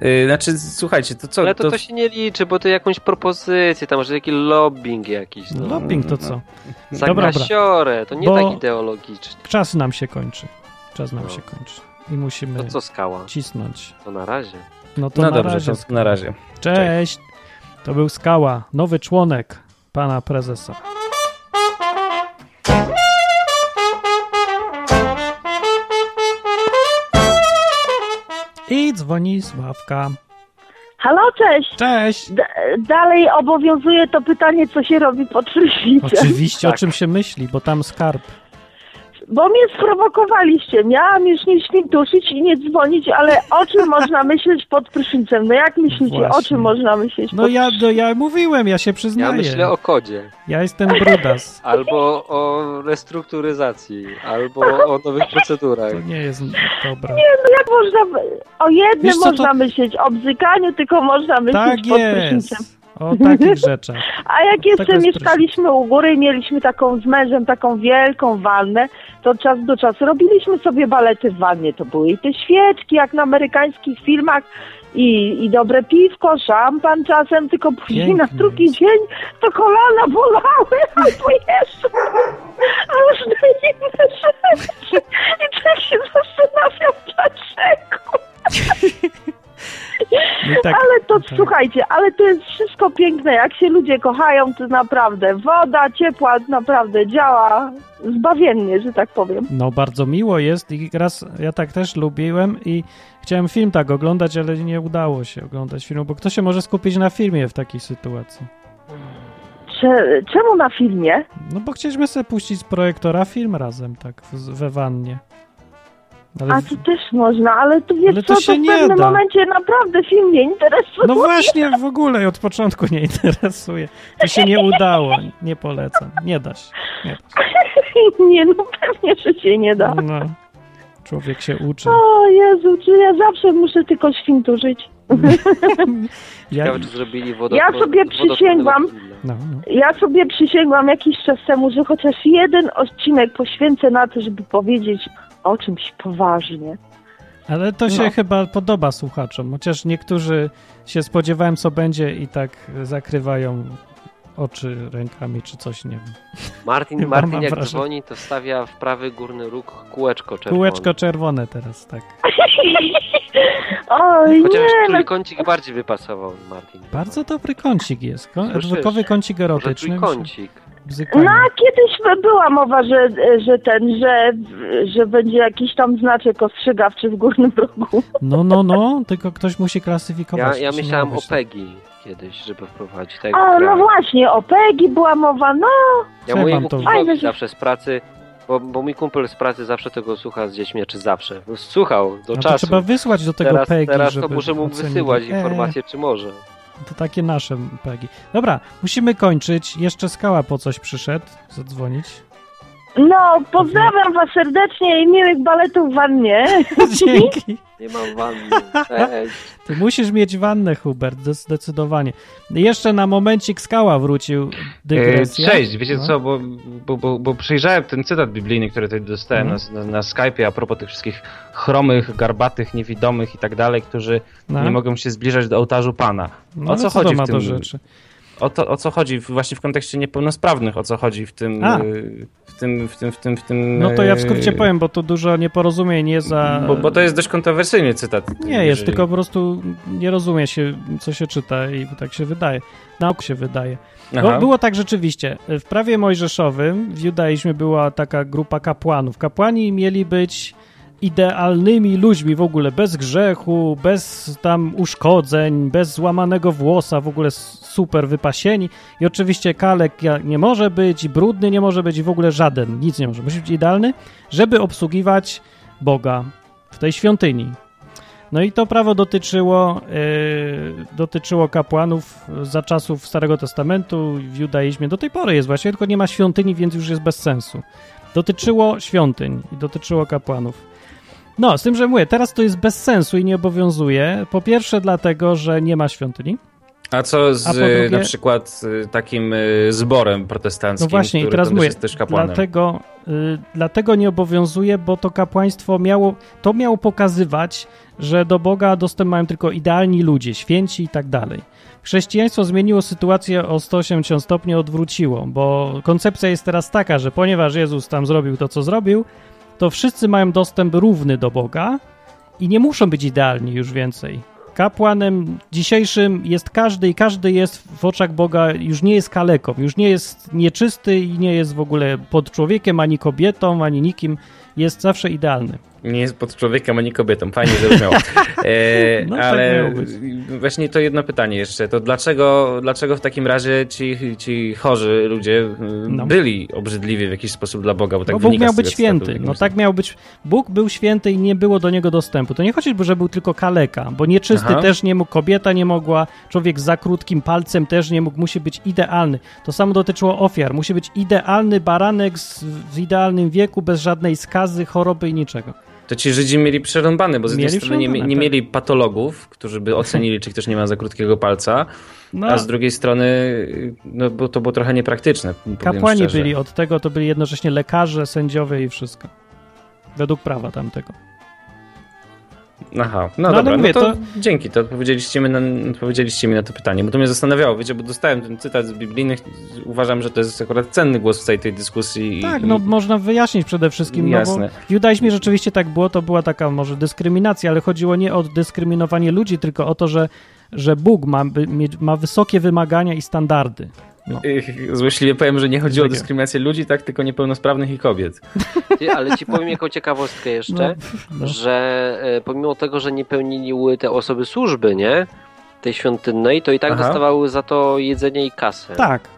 Yy, Znaczy, słuchajcie, to co? Ale to, to się nie liczy, bo to jakąś propozycję, tam może taki lobbying jakiś. No. Lobbying to co? Za Dobra, grasiorę, to nie Bo- tak ideologicznie. Czas nam się kończy. Czas nam No. się kończy. I musimy To co skała? cisnąć. To na razie. No to No na dobrze, razie. to na razie. Cześć. To był Skała, nowy członek pana prezesa. I dzwoni Sławka. Halo, cześć. Cześć! D- dalej obowiązuje to pytanie, co się robi pod prysznicem. Oczywiście, o Tak. czym się myśli, bo tam skarb. Bo mnie sprowokowaliście. Miałam już nie świntuszyć i nie dzwonić, ale o czym można myśleć pod prysznicem? No jak myślicie, o Właśnie. czym można myśleć No pod ja, no ja mówiłem, ja się Ja przyznaję. myślę o kodzie. Ja jestem brudas. Albo o restrukturyzacji, albo o nowych procedurach. To nie jest dobre. No jak można... O jednym co, można to- myśleć, o bzykaniu, tylko można myśleć Tak pod prysznicem. O takich rzeczach. A jak jeszcze mieszkaliśmy u góry i mieliśmy taką z mężem taką wielką wannę, to od czasu do czasu robiliśmy sobie balety w wannie. To były i te świeczki, jak na amerykańskich filmach, i, i dobre piwko, szampan czasem, tylko później Pięknie na drugi dzień to kolana bolały, albo jeszcze różne inne rzeczy. I tak się zastanawiam, dlaczego. No tak, ale to tak. słuchajcie, ale to jest wszystko piękne. Jak się ludzie kochają, to naprawdę woda ciepła naprawdę działa zbawiennie, że tak powiem. No bardzo miło jest i raz ja tak też lubiłem i chciałem film tak oglądać, ale nie udało się oglądać filmu, bo kto się może skupić na filmie w takiej sytuacji? Cze- czemu na filmie? No bo chcieliśmy sobie puścić z projektora film razem, tak, w, we wannie. Ale A to też można, ale tu wiesz Ale to co, się to w nie pewnym da. momencie naprawdę film nie interesuje. no właśnie, w ogóle od początku nie interesuje. To się nie udało, nie polecam. Nie da się. Nie da się. nie, no pewnie, że się nie da. No, człowiek się uczy. O Jezu, czy ja zawsze muszę tylko świnturzyć? Ja, Ciekawe, czy zrobili wodo, Ja sobie przysięgłam. no, no. Ja sobie przysięgłam jakiś czas temu, że chociaż jeden odcinek poświęcę na to, żeby powiedzieć o czymś poważnie. Ale to się No. chyba podoba słuchaczom, chociaż niektórzy się spodziewałem, co będzie i tak zakrywają oczy rękami czy coś, nie wiem. Martin, Martin jak wrażenie. dzwoni, to stawia w prawy górny róg kółeczko czerwone. Kółeczko czerwone teraz, tak. Oj, Chociaż nie, no, trójkącik bardziej wypasował, Martin. Bardzo dobry kącik jest. Ko- kącik Może erotyczny. trójkącik. Bzykanie. no a kiedyś by- była mowa, że, że ten, że, że będzie jakiś tam znaczek ostrzegawczy w górnym rogu. No, no, no, tylko ktoś musi klasyfikować. Ja, ja ma o. PEGI kiedyś, żeby wprowadzić tego. O, no właśnie, o PEGI była mowa, no. Ja mojemu to- Fajne, że- zawsze z pracy, bo, bo mój kumpel z pracy zawsze tego słucha z dziećmi, czy zawsze. Słuchał do No to czasu. trzeba wysłać do tego teraz PEGI, teraz żeby to muszę mu wysyłać E, informacje, czy może. To takie nasze PEGI. Dobra, musimy kończyć. Jeszcze Skała po coś przyszedł zadzwonić. No, pozdrawiam was serdecznie i miłych baletów w wannie. Dzięki. Nie mam wanny. Cześć. Ty musisz mieć wannę, Hubert, zde- zdecydowanie. Jeszcze na momencik Skała wrócił dygresja. E, Cześć, wiecie No. co, bo, bo, bo, bo przejrzałem ten cytat biblijny, który tutaj dostałem Mhm. na, na, na Skype'ie a propos tych wszystkich chromych, garbatych, niewidomych i tak dalej, którzy No. nie mogą się zbliżać do ołtarzu Pana. No, o ale co to chodzi ma w tym? do rzeczy? O, to, o co chodzi właśnie w kontekście niepełnosprawnych, o co chodzi w tym, w tym, w tym, w tym, w tym... No to ja w skrócie y, powiem, bo to dużo nieporozumień jest za... Bo, bo to jest dość kontrowersyjny cytat. Nie jest, jeżeli- tylko po prostu nie rozumie się, co się czyta i tak się wydaje. Nauk się wydaje. Bo było tak rzeczywiście. W prawie mojżeszowym w judaizmie była taka grupa kapłanów. Kapłani mieli być idealnymi ludźmi w ogóle, bez grzechu, bez tam uszkodzeń, bez złamanego włosa, w ogóle super wypasieni. I oczywiście kalek nie może być, brudny nie może być i w ogóle żaden, nic nie może. Musi być idealny, żeby obsługiwać Boga w tej świątyni. No i to prawo dotyczyło, yy, dotyczyło kapłanów za czasów Starego Testamentu w judaizmie. Do tej pory jest właśnie, tylko nie ma świątyni, więc już jest bez sensu. Dotyczyło świątyń i dotyczyło kapłanów. No, z tym, że mówię, teraz to jest bez sensu i nie obowiązuje. Po pierwsze dlatego, że nie ma świątyni. A co z A po drugie- na przykład y, takim y, zborem protestanckim, No właśnie, i który teraz tam też mówię, jest też kapłanem? dlatego, y, dlatego nie obowiązuje, bo to kapłaństwo miało, to miało pokazywać, że do Boga dostęp mają tylko idealni ludzie, święci i tak dalej. Chrześcijaństwo zmieniło sytuację o 180 stopni, odwróciło, bo koncepcja jest teraz taka, że ponieważ Jezus tam zrobił to, co zrobił, to wszyscy mają dostęp równy do Boga i nie muszą być idealni już więcej. Kapłanem dzisiejszym jest każdy i każdy jest w oczach Boga, już nie jest kaleką, już nie jest nieczysty i nie jest w ogóle pod człowiekiem, ani kobietą, ani nikim. Jest zawsze idealny. Nie jest pod człowiekiem ani kobietą. Fajnie zabrzmiało. E, No, tak ale być. właśnie to jedno pytanie jeszcze. To dlaczego, dlaczego w takim razie ci, ci chorzy ludzie y, No. byli obrzydliwi w jakiś sposób dla Boga? Bo tak Bo Bóg wynika miał być święty. jakim No tak miał być. Bóg był święty i nie było do niego dostępu. To nie chodzi, że był tylko kaleka, bo nieczysty Aha. też nie mógł, kobieta nie mogła, człowiek za krótkim palcem też nie mógł, musi być idealny. To samo dotyczyło ofiar. Musi być idealny baranek z, w idealnym wieku, bez żadnej skazy, choroby i niczego. To ci Żydzi mieli przerąbane, bo z jednej strony nie, nie tak. mieli patologów, którzy by ocenili, czy ktoś nie ma za krótkiego palca, No, a z drugiej strony no, bo to było trochę niepraktyczne. kapłani byli od tego, to byli jednocześnie lekarze, sędziowie i wszystko. Według prawa tamtego. Aha, no, No, dobra, mówię, no to, to- dzięki, to odpowiedzieliście mi, na, odpowiedzieliście mi na to pytanie, bo to mnie zastanawiało, wiecie, bo dostałem ten cytat z biblijnych, uważam, że to jest akurat cenny głos w całej tej dyskusji. i- Tak, i- no można wyjaśnić przede wszystkim, no Jasne. w judaizmie rzeczywiście tak było, to była taka może dyskryminacja, ale chodziło nie o dyskryminowanie ludzi, tylko o to, że, że Bóg ma, ma wysokie wymagania i standardy. No. y, Złośliwie powiem, że nie chodziło o dyskryminację ludzi, tak, tylko niepełnosprawnych i kobiet. Ty, ale ci powiem jako ciekawostkę jeszcze, no. że e, pomimo tego, że nie pełniły te osoby służby, nie? Tej świątynnej, to i tak Aha. dostawały za to jedzenie i kasę. Tak,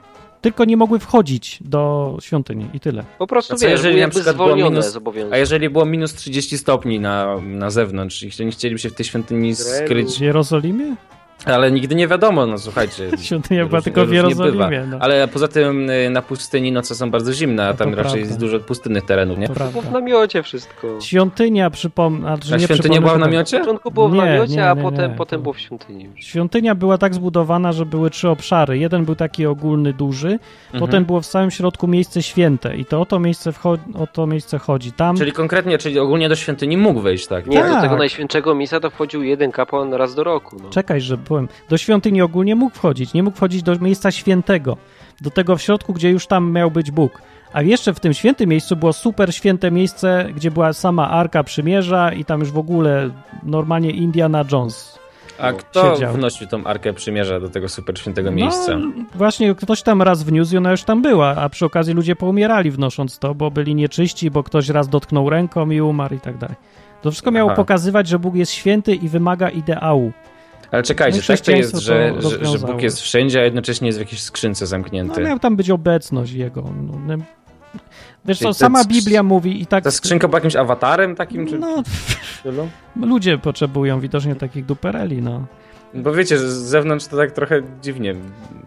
tylko nie mogły wchodzić do świątyni i tyle. Po prostu A co wiesz, jeżeli na przykład było zwolnione minus-. A jeżeli było minus 30 stopni na, na zewnątrz i nie chcieliby się w tej świątyni skryć, W Jerozolimie? Ale nigdy nie wiadomo, no słuchajcie. Świątynia była tylko w Jerozolimie. No. Ale poza tym y, na pustyni noce są bardzo zimne, a No tam raczej prawda. jest dużo pustynnych terenów, nie? To Było w prawda. namiocie wszystko. Świątynia, przypomnę... A świątynia była w Na namiocie? początku było w Nie, namiocie, nie, a nie, potem, nie, potem to- było w świątyni już. Świątynia była tak zbudowana, że były trzy obszary. Jeden był taki ogólny, duży, Mhm. potem było w samym środku miejsce święte i to o to miejsce, wcho- o to miejsce chodzi. Tam Czyli konkretnie, czyli ogólnie do świątyni mógł wejść, tak? Nie, do Tak. tego najświętszego miejsca to wchodził jeden kapłan raz do roku. No. Czekaj, że byłem. Do świątyni ogólnie mógł wchodzić, nie mógł wchodzić do miejsca świętego, do tego w środku, gdzie już tam miał być Bóg. A jeszcze w tym świętym miejscu było super święte miejsce, gdzie była sama Arka Przymierza i tam już w ogóle normalnie Indiana Jones. A kto siedział. wnosił tą Arkę Przymierza do tego super świętego miejsca? No, właśnie ktoś tam raz wniósł i ona już tam była, a przy okazji ludzie poumierali wnosząc to, bo byli nieczyści, bo ktoś raz dotknął ręką i umarł i tak dalej. To wszystko miało Aha. pokazywać, że Bóg jest święty i wymaga ideału. Ale czekajcie, No tak to jest, że, to że, że. Bóg jest wszędzie, a jednocześnie jest w jakiejś skrzynce No zamknięty. miał tam być obecność jego. No, no. Wiesz Czyli co, sama Biblia mówi i tak... Ta skrzynka była jakimś awatarem takim? Czy... No, ludzie potrzebują widocznie takich dupereli, no. Bo wiecie, z zewnątrz to tak trochę dziwnie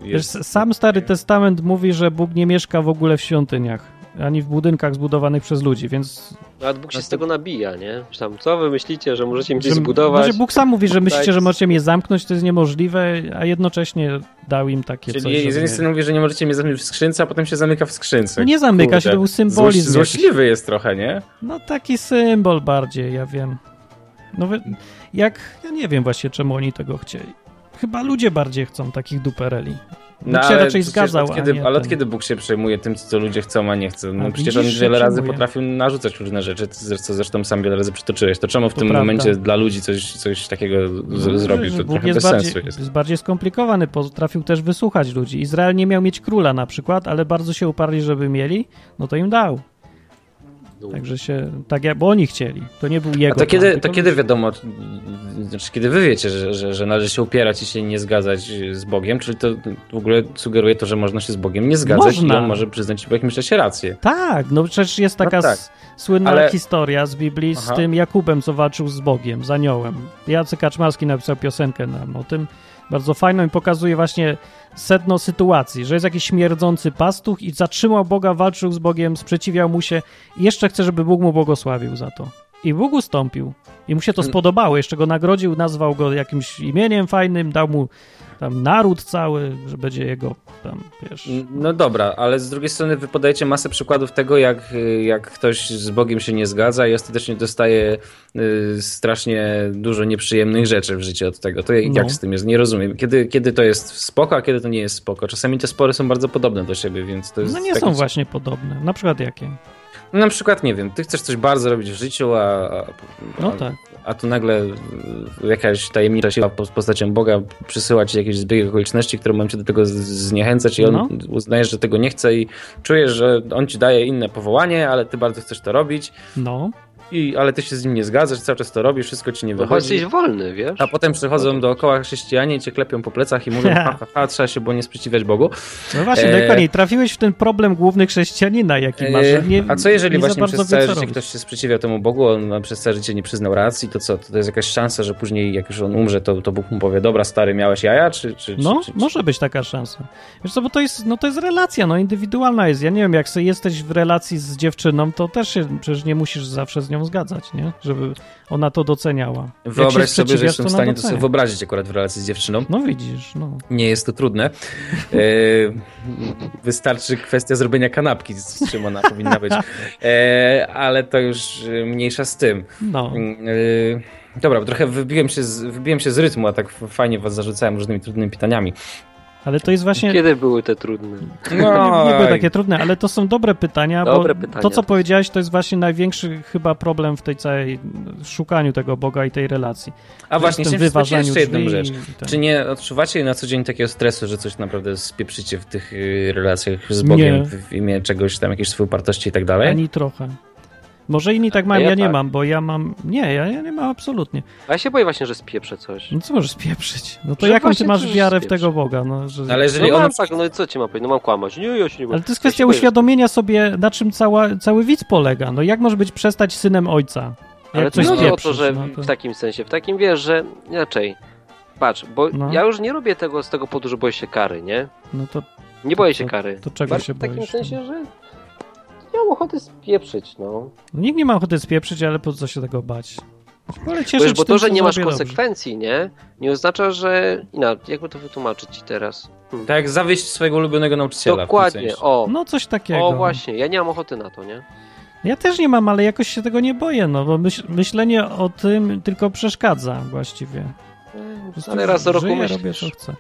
Wiesz, jest. sam Stary Testament mówi, że Bóg nie mieszka w ogóle w świątyniach, ani w budynkach zbudowanych przez ludzi, więc... A Bóg się No z tego nabija, nie? Tam, co wy myślicie, że możecie mi coś zbudować? Znaczy Bóg sam mówi, że myślicie, że możecie mnie zamknąć, to jest niemożliwe, a jednocześnie dał im takie coś, Czyli z jednej strony mówi, że nie możecie mnie zamknąć w skrzynce, a potem się zamyka w skrzynce. No nie zamyka się, Kurde. to był symbolizm Złoś, złośliwy jest trochę, nie? No taki symbol bardziej, ja wiem. No wy- jak, ja nie wiem właśnie, czemu oni tego chcieli. Chyba ludzie bardziej chcą takich dupereli. Bóg się raczej No, zgadzał, Od kiedy, ale od kiedy Bóg się przejmuje tym, co ludzie chcą, a nie chcą? No A przecież on wiele razy przejmuje. potrafił narzucać różne rzeczy, co zresztą sam wiele razy przytoczyłeś. To czemu w To tym prawda. momencie dla ludzi coś, coś takiego z- No, zrobił? To Bóg trochę jest bez bardziej, sensu jest. jest bardziej skomplikowany, potrafił też wysłuchać ludzi. Izrael nie miał mieć króla na przykład, ale bardzo się uparli, żeby mieli, no to im dał. No. Także się, tak jak, bo oni chcieli. To nie był jego A to plan, kiedy, tylko to kiedy wiadomo, znaczy kiedy wy wiecie, że, że, że należy się upierać i się nie zgadzać z Bogiem, czyli to w ogóle sugeruje to, że można się z Bogiem nie zgadzać Można. i on może przyznać po jakimś czasie rację. Tak, no przecież jest taka No tak. słynna Ale- historia z Biblii z Aha. tym Jakubem, co walczył z Bogiem, z aniołem. Jacek Kaczmarski napisał piosenkę nam o tym, bardzo fajną i pokazuje właśnie sedno sytuacji, że jest jakiś śmierdzący pastuch i zatrzymał Boga, walczył z Bogiem, sprzeciwiał mu się i jeszcze chce, żeby Bóg mu błogosławił za to. I Bóg ustąpił. I mu się to Mm. spodobało, jeszcze go nagrodził, nazwał go jakimś imieniem fajnym, dał mu tam naród cały, że będzie jego tam, wiesz... No dobra, ale z drugiej strony wy podajecie masę przykładów tego, jak, jak ktoś z Bogiem się nie zgadza i ostatecznie dostaje y, strasznie dużo nieprzyjemnych rzeczy w życiu od tego. To jak No. z tym jest? Nie rozumiem. Kiedy, kiedy to jest spoko, a kiedy to nie jest spoko? Czasami te spory są bardzo podobne do siebie, więc to jest... No nie są właśnie podobne. Na przykład jakie? No na przykład, nie wiem, ty chcesz coś bardzo robić w życiu, a, a, No a, tak. a tu nagle y, jakaś tajemnicza siła pod postacią Boga przysyła ci jakieś zbieg okoliczności, które mają cię do tego zniechęcać i on No. uznajesz, że tego nie chce i czujesz, że on ci daje inne powołanie, ale ty bardzo chcesz to robić, No. I, ale ty się z nim nie zgadzasz, cały czas to robisz, wszystko ci nie No bo wychodzi. jesteś wolny, wiesz? A potem przychodzą dookoła chrześcijanie i cię klepią po plecach i mówią, ha, ha, ha, trzeba się było nie sprzeciwiać Bogu. No właśnie, E, dokładnie. Trafiłeś w ten problem główny chrześcijanina, jaki masz. że Nie, A co jeżeli właśnie przez całe życie robić. ktoś się sprzeciwia temu Bogu, on przez całe życie nie przyznał racji, to co? To jest jakaś szansa, że później jak już on umrze, to, to Bóg mu powie, dobra stary, miałeś jaja? Czy, czy, No, czy, czy, może być taka szansa. Wiesz co, bo to jest, no to jest relacja, no indywidualna jest. Ja nie wiem, jak sobie jesteś w relacji z dziewczyną, to też się, przecież nie musisz zawsze z nią zgadzać, nie? Żeby ona to doceniała. Wyobraź sobie, że jestem w stanie to sobie wyobrazić akurat w relacji z dziewczyną. No widzisz, no. Nie jest to trudne. E, wystarczy kwestia zrobienia kanapki, z czym ona powinna być. E, ale to już e, mniejsza z tym. No, E, dobra, trochę wybiłem się, z, wybiłem się z rytmu, a tak fajnie was zarzucałem różnymi trudnymi pytaniami. Ale to jest właśnie... Kiedy były te trudne? No, nie, nie były takie trudne, ale to są dobre pytania, Dobre bo pytania to, co powiedziałeś, to jest właśnie największy chyba problem w tej całej szukaniu tego Boga i tej relacji. A właśnie, w tym wyważaniu jeszcze jedną rzecz. ten- Czy nie odczuwacie na co dzień takiego stresu, że coś naprawdę spieprzycie w tych y, relacjach z Bogiem Nie. w, imię czegoś tam, jakiejś swojej upartości i tak dalej? Ani trochę. Może inni tak mają, ja ja, nie tak. mam, bo ja mam... Nie, ja, ja nie mam absolutnie. A ja się boję właśnie, że spieprzę coś. No co możesz spieprzyć? No to Że jaką ty masz wiarę w tego Boga? No, że... Ale jeżeli No on... tak, no i co ci ma powiedzieć? No mam kłamać. Nie, ja się nie boję. Ale to jest kwestia boję. uświadomienia sobie, na czym cała, cały widz polega. No jak może być przestać synem ojca? Ale coś nie o to, że no to- w takim sensie, w takim wiesz, że inaczej. Patrz, bo No. ja już nie robię tego z tego powodu, że boję się kary, nie? No to Nie boję się To- kary. to czego Bardziej się W takim boisz? sensie, że nie mam ochoty spieprzyć, no. nikt nie ma ochoty spieprzyć, ale po co się tego bać? Ale Bo, cieszyć wiesz, bo to, że nie masz zrobię, dobrze. konsekwencji, nie? Nie oznacza, że... Inaczej, jakby to wytłumaczyć ci teraz? Hmm. Tak jak zawieść swojego ulubionego nauczyciela. w tym Dokładnie, o. No coś takiego. O właśnie, ja nie mam ochoty na to, nie? Ja też nie mam, ale jakoś się tego nie boję, no bo myśl, myślenie o tym tylko przeszkadza właściwie. Prostu Ale raz do roku myślisz. robię, co chcę.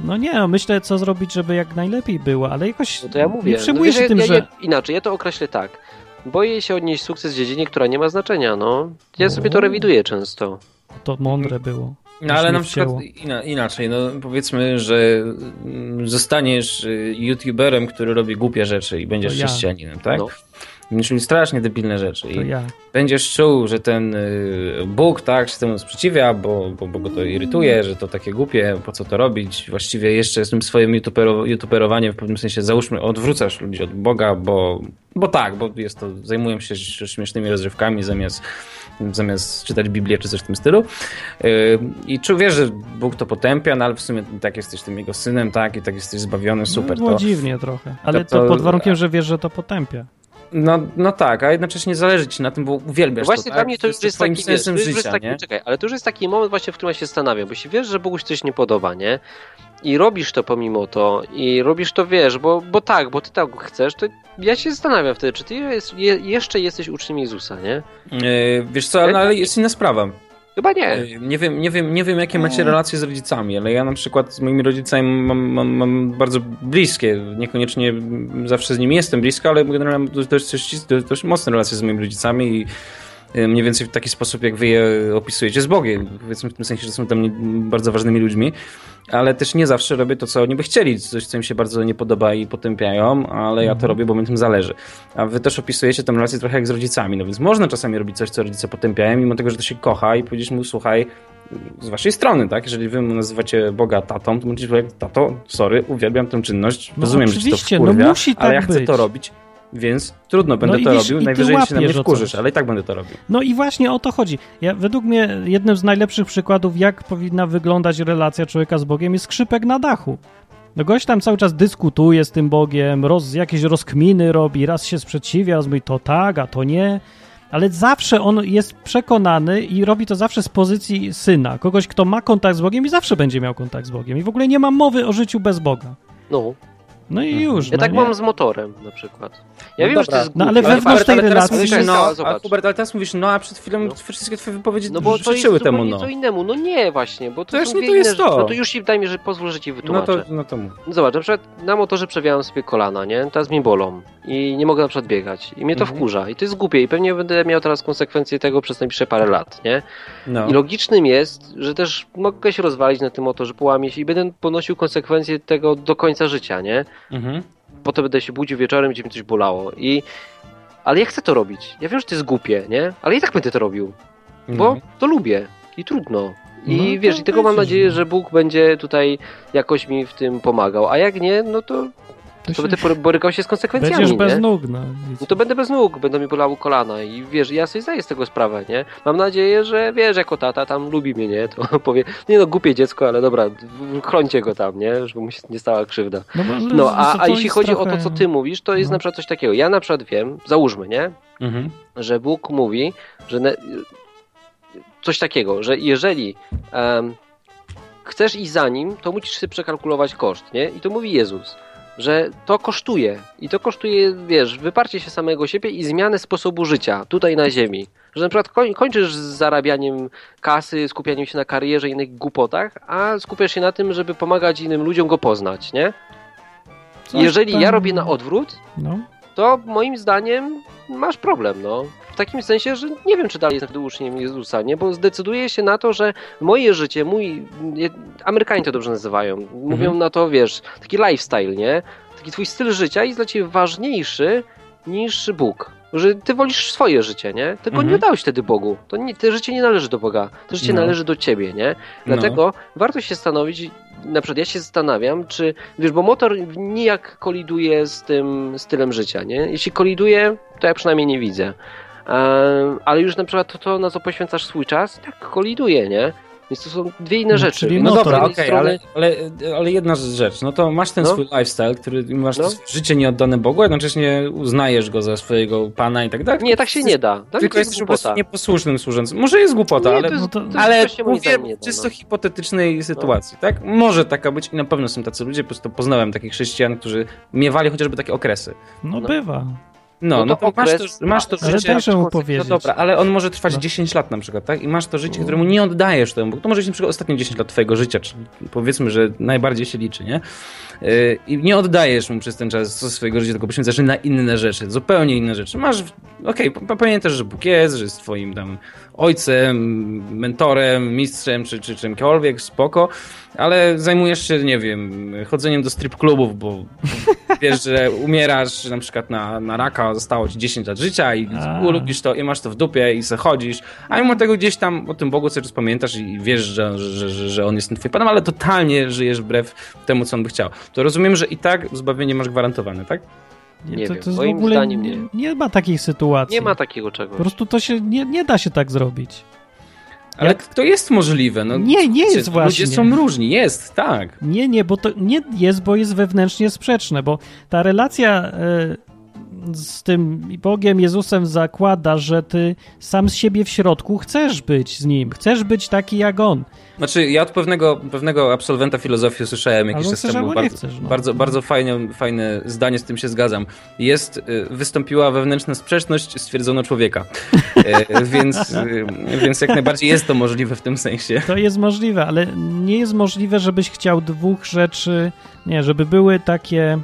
No nie, no myślę, co zrobić, żeby jak najlepiej było, ale jakoś No to ja mówię. nie przejmuję no, się tym, ja, że... ja, inaczej, ja to określę tak. Boję się odnieść sukces w dziedzinie, która nie ma znaczenia, no. Ja sobie to rewiduję często. To mądre było. No ale na przykład ina, inaczej, no powiedzmy, że mm, zostaniesz y, youtuberem, który robi głupie rzeczy i będziesz ja. chrześcijaninem, tak? No. Czyli strasznie debilne rzeczy. I ja. będziesz czuł, że ten y, Bóg tak się temu sprzeciwia, bo, bo, bo go to irytuje, że to takie głupie, po co to robić. Właściwie jeszcze z tym swoim youtubero, youtuberowaniem w pewnym sensie załóżmy, odwrócasz ludzi od Boga, bo, bo tak, bo jest to, zajmują się śmiesznymi rozrywkami zamiast zamiast czytać Biblię czy coś w tym stylu. Yy, I czu, wiesz, że Bóg to potępia, no ale w sumie tak jesteś tym jego synem, tak, i tak jesteś zbawiony, super. No, To, dziwnie trochę. Ale to- to, pod warunkiem, że wiesz, że to potępia. No, no tak, a jednocześnie zależy ci na tym, bo uwielbiasz No właśnie to, dla tak? mnie to już jest taki, wiesz, to już jest taki, nie? czekaj, ale to już jest taki moment właśnie, w którym ja się zastanawiam, bo jeśli wiesz, że Boguś coś nie podoba, nie? I robisz to pomimo to, i robisz to, wiesz, bo, bo tak, bo ty tak chcesz, to ja się zastanawiam wtedy, czy ty jest, je, jeszcze jesteś uczniem Jezusa, nie? Yy, wiesz co, ale, ale jest inna sprawa. Chyba nie. Yy, Nie wiem, nie, wiem, nie wiem, jakie macie relacje z rodzicami, ale ja na przykład z moimi rodzicami mam, mam, mam bardzo bliskie. Niekoniecznie zawsze z nimi jestem blisko, ale generalnie mam dość, dość, dość, mocne relacje z moimi rodzicami i mniej więcej w taki sposób, jak wy je opisujecie z Bogiem. Powiedzmy w tym sensie, że są tam bardzo ważnymi ludźmi, ale też nie zawsze robię to, co oni by chcieli. Coś, co im się bardzo nie podoba i potępiają, ale ja to robię, bo mi tym zależy. A wy też opisujecie tę relację trochę jak z rodzicami, no więc można czasami robić coś, co rodzice potępiają, mimo tego, że to się kocha i powiedzieć mu, słuchaj, z waszej strony, tak? Jeżeli wy nazywacie Boga tatą, to powiedzieć, tato, sorry, uwielbiam tę czynność, No rozumiem, że ci to no wkurwia, musi ale tak ja chcę być. to robić, więc trudno, będę No to wiesz, robił, najwyżej się na mnie wkurzysz, ale i tak będę to robił. No i właśnie o to chodzi. Ja, według mnie jednym z najlepszych przykładów, jak powinna wyglądać relacja człowieka z Bogiem, jest skrzypek na dachu. No gość tam cały czas dyskutuje z tym Bogiem, roz, jakieś rozkminy robi, raz się sprzeciwia, raz mówi to tak, a to nie. Ale zawsze on jest przekonany i robi to zawsze z pozycji syna, kogoś, kto ma kontakt z Bogiem i zawsze będzie miał kontakt z Bogiem. I w ogóle nie ma mowy o życiu bez Boga. No. No i już. Ja no tak nie? mam z motorem na przykład. Ja No wiem, że to dobra. jest No, głupie, ale wewnątrz tej teraz relacji- mówisz no, zobacz. a Hubert, ale teraz mówisz no, a przed chwilą No. wszystkie twoje wypowiedzi No bo to jest życzyły temu no. co innemu. No nie właśnie, bo to To nie dwie to inne jest rzeczy. to. No to już ci daj mi, że pozwól, że ci No wytłumaczę. to, no to mów. No Zobacz, na przykład na motorze przewijałem sobie kolana, nie? Teraz mi bolą i nie mogę na przykład biegać. I mnie to Mhm. wkurza. I to jest głupie i pewnie będę miał teraz konsekwencje tego przez najbliższe parę lat, nie? No. I logicznym jest, że też mogę się rozwalić na tym motorze, połamieć i będę ponosił konsekwencje tego do końca życia, nie? Mhm. Potem będę się budził wieczorem, będzie mi coś bolało i... Ale ja chcę to robić. Ja wiem, że to jest głupie, nie? Ale i tak będę to robił, bo No. to lubię i trudno. I No wiesz, i tego mam nadzieję, że Bóg będzie tutaj jakoś mi w tym pomagał, a jak nie, no to, To to będę borykał się z konsekwencjami, Będziesz bez nie? nóg, no. No to będę bez nóg, będą mi bolały kolana i wiesz, ja sobie zdaję z tego sprawę, nie? Mam nadzieję, że wiesz, jako tata tam lubi mnie, nie? To powie, nie no, głupie dziecko, ale dobra, chrońcie go tam, nie? Żeby mu się nie stała krzywda. No, No, to- a, a jeśli chodzi o to, trochę- co ty mówisz, to jest no. na przykład coś takiego. Ja na przykład wiem, załóżmy, nie? Mhm. Że Bóg mówi, że ne, coś takiego, że jeżeli em, chcesz iść za nim, to musisz sobie przekalkulować koszt, nie? I to mówi Jezus, że to kosztuje. I to kosztuje, wiesz, wyparcie się samego siebie i zmianę sposobu życia tutaj na ziemi. Że na przykład koń, kończysz z zarabianiem kasy, skupianiem się na karierze i innych głupotach, a skupiasz się na tym, żeby pomagać innym ludziom go poznać, nie? Coś Jeżeli ja tam- robię na odwrót, No. to moim zdaniem masz problem, no. W takim sensie, że nie wiem, czy dalej jestem uczniem Jezusa, nie? Bo zdecyduję się na to, że moje życie, mój... nie- Amerykanie to dobrze nazywają. Mówią Mhm. na to, wiesz, taki lifestyle, nie? Taki twój styl życia jest dla ciebie ważniejszy niż Bóg. Że ty wolisz swoje życie, nie? Tego Mhm. nie dałeś wtedy Bogu. To, nie, to życie nie należy do Boga. To życie No. należy do ciebie, nie? Dlatego warto się zastanowić, na przykład ja się zastanawiam, czy, wiesz, bo motor nijak koliduje z tym stylem życia, nie? Jeśli koliduje, to ja przynajmniej nie widzę. Ale już na przykład to, to, na co poświęcasz swój czas, tak koliduje, nie? Więc to są dwie inne No, rzeczy. No motor. dobra, okej, strony- ale, ale, ale jedna rzecz, no to masz ten No. swój lifestyle, który masz No. życie nieoddane Bogu, a jednocześnie uznajesz go za swojego pana i tak dalej. Nie, tak się nie da. Mnie Tylko to jest jesteś po głupota. nieposłusznym służącym. Może jest głupota, Nie, ale, to jest, no to- jest ale mówię w czysto no. hipotetycznej sytuacji, tak? Może taka być i na pewno są tacy ludzie, po prostu poznałem takich chrześcijan, którzy miewali chociażby takie okresy. No, No. bywa. No, No no to masz to, masz to Ale życie. dajże mu No powiedzieć. dobra, ale on może trwać No. 10 lat na przykład, tak? I masz to życie, któremu nie oddajesz temu. To może być na przykład ostatnie 10 lat twojego życia, czy powiedzmy, że najbardziej się liczy, nie? Yy, I nie oddajesz mu przez ten czas swojego życia, tylko poświęcasz na inne rzeczy, zupełnie inne rzeczy. Masz, okej, okay, pamiętasz, że Bóg jest, że jest twoim tam ojcem, mentorem, mistrzem, czy, czy czymkolwiek, spoko, ale zajmujesz się, nie wiem, chodzeniem do strip klubów, bo wiesz, że umierasz na przykład na, na raka, zostało ci 10 lat życia i A. lubisz to i masz to w dupie i se chodzisz, a mimo tego gdzieś tam o tym Bogu cały czas pamiętasz i wiesz, że, że, że, że On jest tym twoim Panem, ale totalnie żyjesz wbrew temu, co On by chciał. To rozumiem, że i tak zbawienie masz gwarantowane, tak? Nie to, wiem, to jest w moim ogóle zdaniem nie, nie. nie ma takich sytuacji. Nie ma takiego czegoś. Po prostu to się nie, nie da się tak zrobić. Ale Jak- to jest możliwe. No, Nie, nie jest Ludzie właśnie. są różni, jest, tak. Nie, nie, bo to nie jest, bo jest wewnętrznie sprzeczne, bo ta relacja e, z tym Bogiem, Jezusem zakłada, że ty sam z siebie w środku chcesz być z Nim, chcesz być taki jak On. Znaczy, ja od pewnego, pewnego absolwenta filozofii usłyszałem jakiś czas temu bardzo, chcesz, no. bardzo, bardzo fajne, fajne zdanie, z tym się zgadzam. Jest, y, wystąpiła wewnętrzna sprzeczność, stwierdzono człowieka. E, więc, y, więc jak najbardziej jest to możliwe w tym sensie. To jest możliwe, ale nie jest możliwe, żebyś chciał dwóch rzeczy, nie, żeby były takie...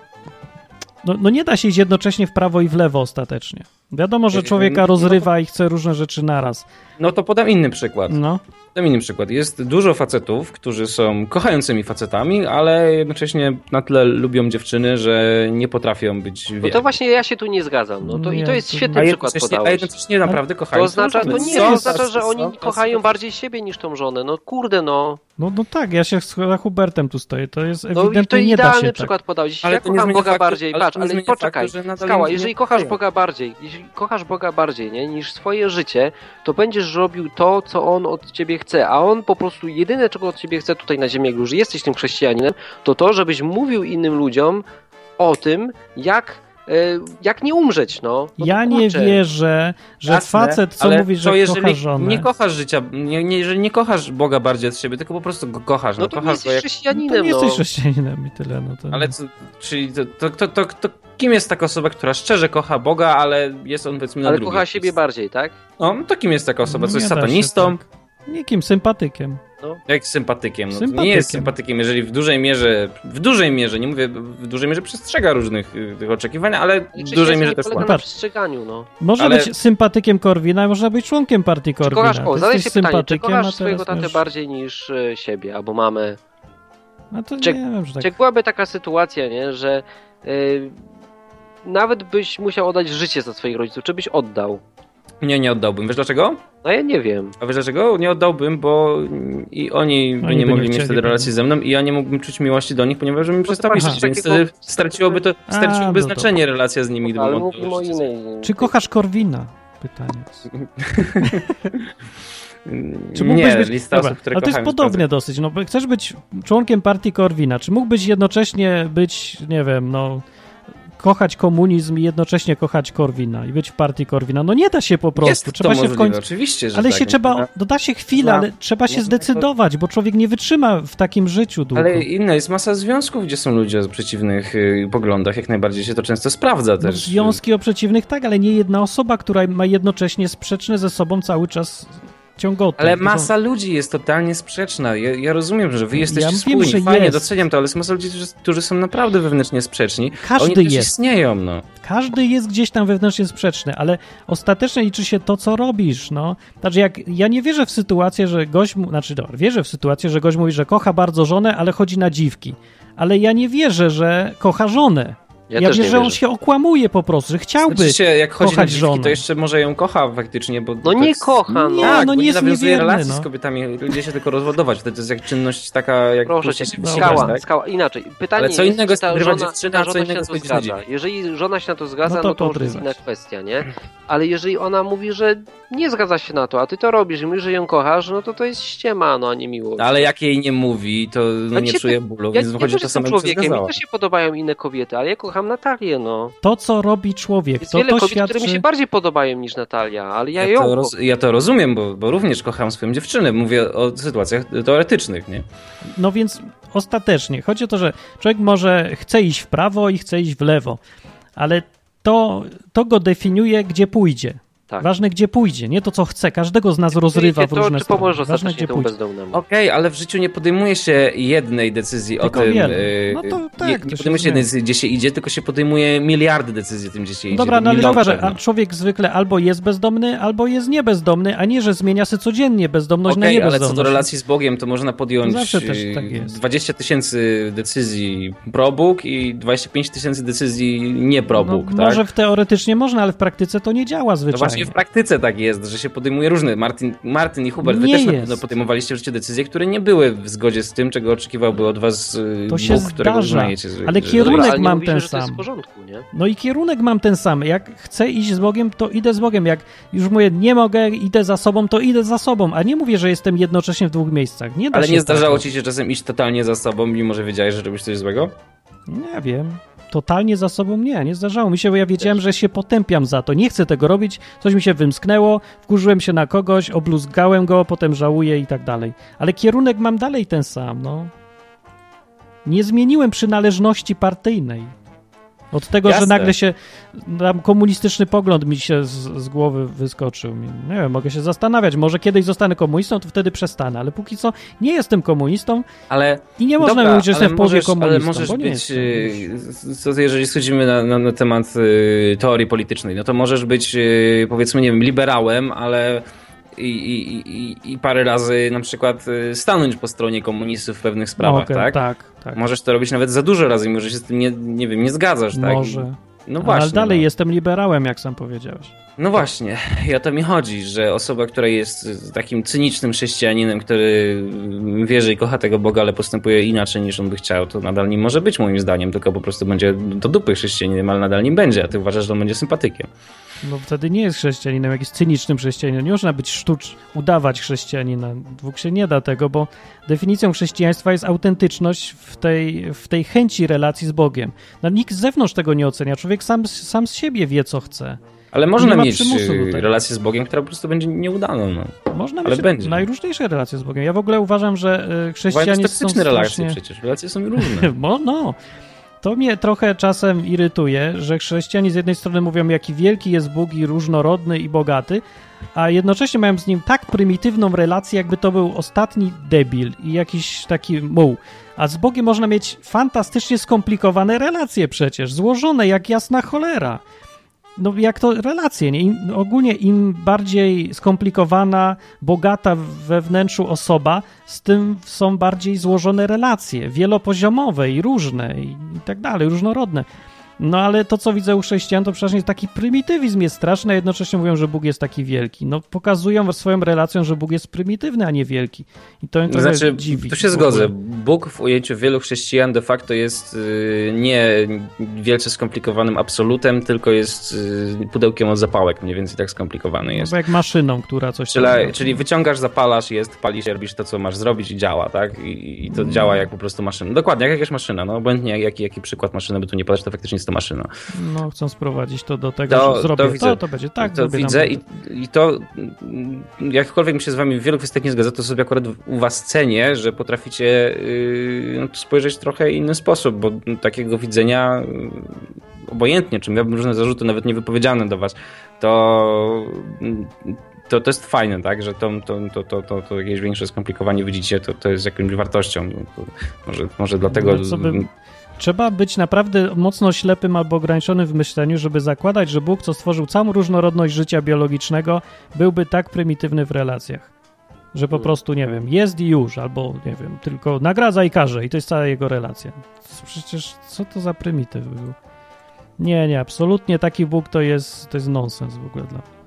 No, no nie da się iść jednocześnie w prawo i w lewo ostatecznie. Wiadomo, że człowieka no rozrywa i chce różne rzeczy naraz. No to podam inny przykład. No. Dam inny przykład. Jest dużo facetów, którzy są kochającymi facetami, ale jednocześnie na tyle lubią dziewczyny, że nie potrafią być No wierni. to właśnie ja się tu nie zgadzam. No to, I to Nie, jest świetny a przykład jednocześnie, a podałeś. jednocześnie naprawdę kochają To oznacza, to nie, to oznacza, że oni kochają bardziej siebie niż tą żonę. No kurde no. No, no tak, ja się z Hubertem tu stoję. To jest No ewidentnie to nie da idealny się tak. przykład podałeś. Ale ja to nie kocham Boga faktu- bardziej, ale patrz, ale poczekaj. faktu, Skała, jeżeli kochasz. Boga bardziej, jeśli kochasz Boga bardziej, nie, niż swoje życie, to będziesz robił to, co On od ciebie chce, a On po prostu jedyne, czego od ciebie chce tutaj na ziemi, jak już jesteś tym chrześcijaninem, to to, żebyś mówił innym ludziom o tym, jak, jak nie umrzeć, no. no Ja nie wierzę, że Jasne, facet, co ale mówi, to że jeżeli kocha żonę. nie kochasz życia, nie, nie, jeżeli nie kochasz Boga bardziej od siebie, tylko po prostu go kochasz. No, No to nie kochasz jesteś go jak... chrześcijaninem, nie no. jesteś chrześcijaninem i tyle. No to Ale co, czyli to, to, to, to, to kim jest taka osoba, która szczerze kocha Boga, ale jest on powiedzmy na Ale drugiej kocha siebie bardziej, tak? No, to kim jest taka osoba? No Co jest nie satanistą? tak. Nikim, sympatykiem. Jak sympatykiem? No, to Sympatykiem. Nie jest sympatykiem, jeżeli w dużej mierze, w dużej mierze, nie mówię, w dużej mierze przestrzega różnych y, tych oczekiwań, ale w Chrześcijaństwo dużej mierze też polega na przestrzeganiu, no. Można Ale- być sympatykiem Korwina, można być członkiem partii Czy Korwina. kochasz, o, zadaj jesteś się pytanie, czy sympatykiem, kochasz a swojego tatę wiesz- bardziej niż e, siebie, albo mamę? No to Czy- nie wiem, że tak. Czy byłaby taka sytuacja, nie, że y, nawet byś musiał oddać życie za swoich rodziców, czy byś oddał? Nie, nie oddałbym. Wiesz dlaczego? No ja nie wiem. A wiesz dlaczego? Nie oddałbym, bo i oni by Oni nie by nie mogli mieć wtedy relacji ze mną i ja nie mógłbym czuć miłości do nich, ponieważ bym przestał patrz, myśleć, coś więc takiego- wtedy straciłoby to, A, straciłoby no to- znaczenie relacja z nimi, gdybym Ale oddał mówimy o innej... Czy kochasz Korwina? Pytanie. Czy nie, mógłbyś być... lista Dobra, osób, które ale to jest podobnie dosyć. No, chcesz być członkiem partii Korwina. Czy mógłbyś jednocześnie być, nie wiem, no kochać komunizm i jednocześnie kochać Korwina i być w partii Korwina? No nie da się po prostu. Jest trzeba to się możliwe, w końcu... oczywiście, że Ale tak. się trzeba, No, doda się chwilę, No. ale trzeba się No, zdecydować, bo człowiek nie wytrzyma w takim życiu długo. Ale inne, jest masa związków, gdzie są ludzie o przeciwnych y, poglądach, jak najbardziej się to często sprawdza No, też. związki o przeciwnych tak, ale nie jedna osoba, która ma jednocześnie sprzeczne ze sobą cały czas ciągoty. Ale To są- masa ludzi jest totalnie sprzeczna. Ja, ja rozumiem, że wy jesteście wiem, spójni, że fajnie, jest. doceniam to, ale jest masa ludzi, którzy, którzy są naprawdę wewnętrznie sprzeczni. Każdy Oni też jest. istnieją, no. Każdy jest gdzieś tam wewnętrznie sprzeczny, ale ostatecznie liczy się to, co robisz, no. Znaczy, jak ja nie wierzę w sytuację, że gość, znaczy dobra, wierzę w sytuację, że gość mówi, że kocha bardzo żonę, ale chodzi na dziwki. Ale ja nie wierzę, że kocha żonę. Ja, Ja, też wierzę, nie że on się okłamuje po prostu, że chciałby. Znaczy się, jak chodzi na kochać dziwki, żonę. to jeszcze może ją kocha faktycznie, bo... No to nie jest- kocha, no. Nie, Tak, no nie nie jest nawiązuje niewierny, relacji no. z kobietami, ludzie się tylko rozwodować, wtedy to jest jak czynność taka, jak Proszę cię, się skała, tak? skała, inaczej. Pytanie Ale co jest, innego czy jest ta podrywać żona, dziewczynę, ta a co się innego to na zgadza. Jeżeli żona się na to zgadza, No no to to, już jest inna kwestia, nie? Ale jeżeli ona mówi, że nie zgadza się na to, a ty to robisz i mówisz, że ją kochasz, no to to jest ściema, no a nie miłość. No, Ale jak jej nie mówi, to no, nie czuje bólu, więc wychodzi to samo, się człowiekiem, mi też się podobają inne kobiety, ale ja kocham Natalię, no. To, co robi człowiek, Jest to wiele to kobiet, które mi świadczy... się bardziej podobają niż Natalia, ale ja, Ja ją to, roz, ja to rozumiem, bo, bo również kocham swoją dziewczynę. Mówię o sytuacjach teoretycznych, nie? No więc ostatecznie chodzi o to, że człowiek może chce iść w prawo i chce iść w lewo, ale to, to go definiuje, gdzie pójdzie. Tak. Ważne, gdzie pójdzie, nie to, co chce. Każdego z nas rozrywa w to, różne czy strony. pomoże Ważne, gdzie pójdzie. Okej, ale w życiu nie podejmuje się jednej decyzji Tylko o tym. wiele. y, No to tak, nie, to nie się podejmuje się jednej decyzji, gdzie się idzie, tylko się podejmuje miliardy decyzji o tym, gdzie się idzie. Dobra, no ale Milion zauważ, pewno. a człowiek zwykle albo jest bezdomny, albo jest niebezdomny, a nie, że zmienia się codziennie bezdomność na Okej, ale niebezdomność. co do relacji z Bogiem, to można podjąć Zawsze też y, tak jest. 20 tysięcy decyzji pro-Bóg i 25 tysięcy decyzji nie pro-Bóg, no, tak? Może w teoretycznie można, ale w praktyce to nie działa No zwyczajnie. Właśnie w praktyce tak jest, że się podejmuje różne. Martin, Martin i Hubert, wy Nie też na pewno podejmowaliście w życiu decyzje, które nie były w zgodzie z tym, czego oczekiwałby od was y, To się Bóg, którego zdarza, uznajecie. Że, ale że- kierunek mam ten sam. w porządku, nie? No i kierunek mam ten sam. Jak chcę iść z Bogiem, to idę z Bogiem. Jak już mówię, nie mogę, idę za sobą, to idę za sobą. A nie mówię, że jestem jednocześnie w dwóch miejscach. Nie da Ale się nie zdarzało ci się czasem iść totalnie za sobą, mimo że wiedziałeś, że robisz coś złego? Nie wiem. Totalnie za sobą nie, nie zdarzało mi się, bo ja wiedziałem, że się potępiam za to. Nie chcę tego robić, coś mi się wymsknęło, wkurzyłem się na kogoś, obluzgałem go, potem żałuję i tak dalej. Ale kierunek mam dalej ten sam, no. Nie zmieniłem przynależności partyjnej. Od tego, że Jasne. nagle się tam komunistyczny pogląd mi się z, z głowy wyskoczył. Nie wiem, mogę się zastanawiać. Może kiedyś zostanę komunistą, to wtedy przestanę. Ale póki co nie jestem komunistą Ale i nie można Dobra, mówić, że jestem w połowie komunistą. Ale możesz być, jestem. y, co, jeżeli schodzimy na, na, na temat y, teorii politycznej, no to możesz być, y, powiedzmy, nie wiem, liberałem, ale i, i, i, parę razy na przykład y, stanąć po stronie komunistów w pewnych sprawach, tak? tak, tak. Możesz to robić nawet za dużo razy, mimo że się z tym nie, nie wiem, nie zgadzasz, tak? Może. No właśnie. Ale dalej no. jestem liberałem, jak sam powiedziałeś. No właśnie, i o to mi chodzi, że osoba, która jest takim cynicznym chrześcijaninem, który wierzy i kocha tego Boga, ale postępuje inaczej niż on by chciał, to nadal nie może być moim zdaniem, tylko po prostu będzie do dupy chrześcijaninem, ale nadal nim będzie, a ty uważasz, że on będzie sympatykiem. No wtedy nie jest chrześcijaninem, jak jest cynicznym chrześcijaninem. Nie można być sztucz, udawać chrześcijanina. Dwóch się nie da tego, bo definicją chrześcijaństwa jest autentyczność w tej, w tej chęci relacji z Bogiem. No, nikt z zewnątrz tego nie ocenia. Człowiek sam, sam z siebie wie, co chce. Ale można mieć y, relację z Bogiem, która po prostu będzie nieudaną. No. Można Ale mieć będzie. najróżniejsze relacje z Bogiem. Ja w ogóle uważam, że y, chrześcijanie są toksyczne relacje strasznie... przecież, relacje są różne. No, no. To mnie trochę czasem irytuje, że chrześcijanie z jednej strony mówią, jaki wielki jest Bóg i różnorodny i bogaty, a jednocześnie mają z nim tak prymitywną relację, jakby to był ostatni debil i jakiś taki muł. A z Bogiem można mieć fantastycznie skomplikowane relacje przecież, złożone jak jasna cholera. No jak to relacje, nie? Im, ogólnie im bardziej skomplikowana, bogata we wnętrzu osoba, z tym są bardziej złożone relacje, wielopoziomowe i różne i, i tak dalej, różnorodne. No ale to, co widzę u chrześcijan, to przecież taki prymitywizm jest straszny, a jednocześnie mówią, że Bóg jest taki wielki. No pokazują swoją relacją, że Bóg jest prymitywny, a nie wielki. I to To znaczy, dziwi. tu się zgodzę. Bóg w ujęciu wielu chrześcijan de facto jest y, nie wielce skomplikowanym absolutem, tylko jest y, pudełkiem od zapałek, mniej więcej tak skomplikowany No, jest. bo jak maszyną, która coś Czyli, czyli wyciągasz, zapalasz, jest, palisz, robisz to, co masz zrobić i działa, tak? I, i to działa jak po prostu maszyna. Dokładnie, jak jakaś maszyna. No obojętnie jaki, jaki przykład maszyny by tu nie podać, to faktycznie jest maszyna. No, chcą sprowadzić to do tego, To- że zrobię to, widzę. to, będzie tak. to widzę i, i to mm, jakkolwiek mi się z wami w wielu kwestiach nie zgadza, to sobie akurat u was cenię, że potraficie yy, no, spojrzeć trochę inny sposób, bo takiego widzenia yy, obojętnie, czy miałbym różne zarzuty, nawet niewypowiedziane do was, to to, to jest fajne, tak, że to, to, to, to, to, to jakieś większe skomplikowanie widzicie, to, to jest jakąś wartością. To może, może dlatego... No, co by- Trzeba być naprawdę mocno ślepym albo ograniczonym w myśleniu, żeby zakładać, że Bóg, co stworzył całą różnorodność życia biologicznego, byłby tak prymitywny w relacjach. Że po prostu, nie wiem, jest i już, albo nie wiem, tylko nagradza i karze, i to jest cała jego relacja. Przecież co to za prymityw był? Nie, nie, absolutnie taki Bóg to jest, to jest nonsens w ogóle dla mnie.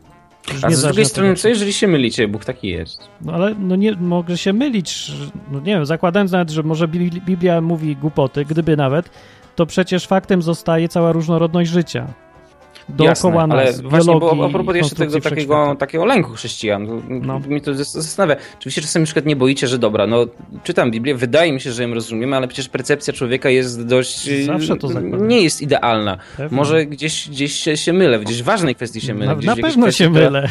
Już A z drugiej strony, tego, co jeżeli się mylicie? Bóg taki jest. no ale no nie mogę się mylić, no nie wiem, zakładając nawet, że może Bibli- Biblia mówi głupoty, gdyby nawet, to przecież faktem zostaje cała różnorodność życia. Dookoła Jasne, nas, ale właśnie, bo a propos jeszcze tego takiego, takiego lęku chrześcijan, No. mnie to zas- zastanawia. Czy wy się czasem na przykład nie boicie, że dobra, no czytam Biblię, wydaje mi się, że ją rozumiem, ale przecież percepcja człowieka jest dość... Zawsze to zakładam. Nie jest idealna. Pewnie. Może gdzieś, gdzieś się, się mylę, w gdzieś ważnej kwestii się mylę. Na, na w pewno się mylę.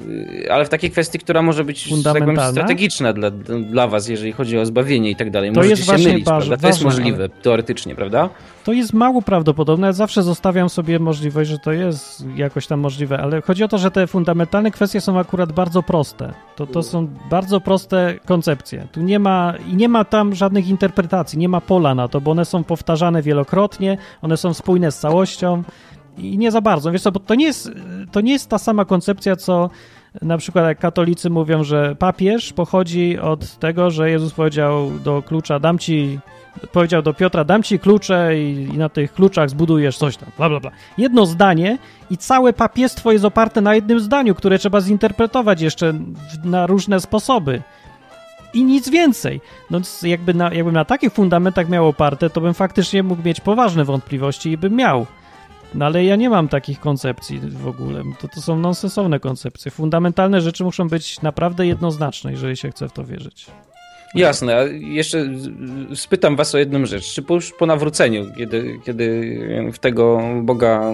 Y, ale w takiej kwestii, która może być tak strategiczna dla, dla was, jeżeli chodzi o zbawienie i tak dalej. To Możecie jest się mylić, waż- prawda? To jest możliwe, teoretycznie, prawda? To jest mało prawdopodobne. Ja zawsze zostawiam sobie możliwość, że to jest jakoś tam możliwe, ale chodzi o to, że te fundamentalne kwestie są akurat bardzo proste. To, to są bardzo proste koncepcje. Tu nie ma i nie ma tam żadnych interpretacji, nie ma pola na to, bo one są powtarzane wielokrotnie, one są spójne z całością i nie za bardzo. Wiesz co, bo to nie jest, to nie jest ta sama koncepcja, co na przykład jak katolicy mówią, że papież pochodzi od tego, że Jezus powiedział do klucza, dam ci powiedział do Piotra, dam ci klucze i, i na tych kluczach zbudujesz coś tam, bla, bla, bla. Jedno zdanie i całe papiestwo jest oparte na jednym zdaniu, które trzeba zinterpretować jeszcze na różne sposoby. I nic więcej. No jakby na, jakbym na takich fundamentach miał oparte, to bym faktycznie mógł mieć poważne wątpliwości i bym miał. No ale ja nie mam takich koncepcji w ogóle. To, to są nonsensowne koncepcje. Fundamentalne rzeczy muszą być naprawdę jednoznaczne, jeżeli się chce w to wierzyć. Jasne, a jeszcze spytam was o jedną rzecz. Czy już po nawróceniu, kiedy, kiedy w tego Boga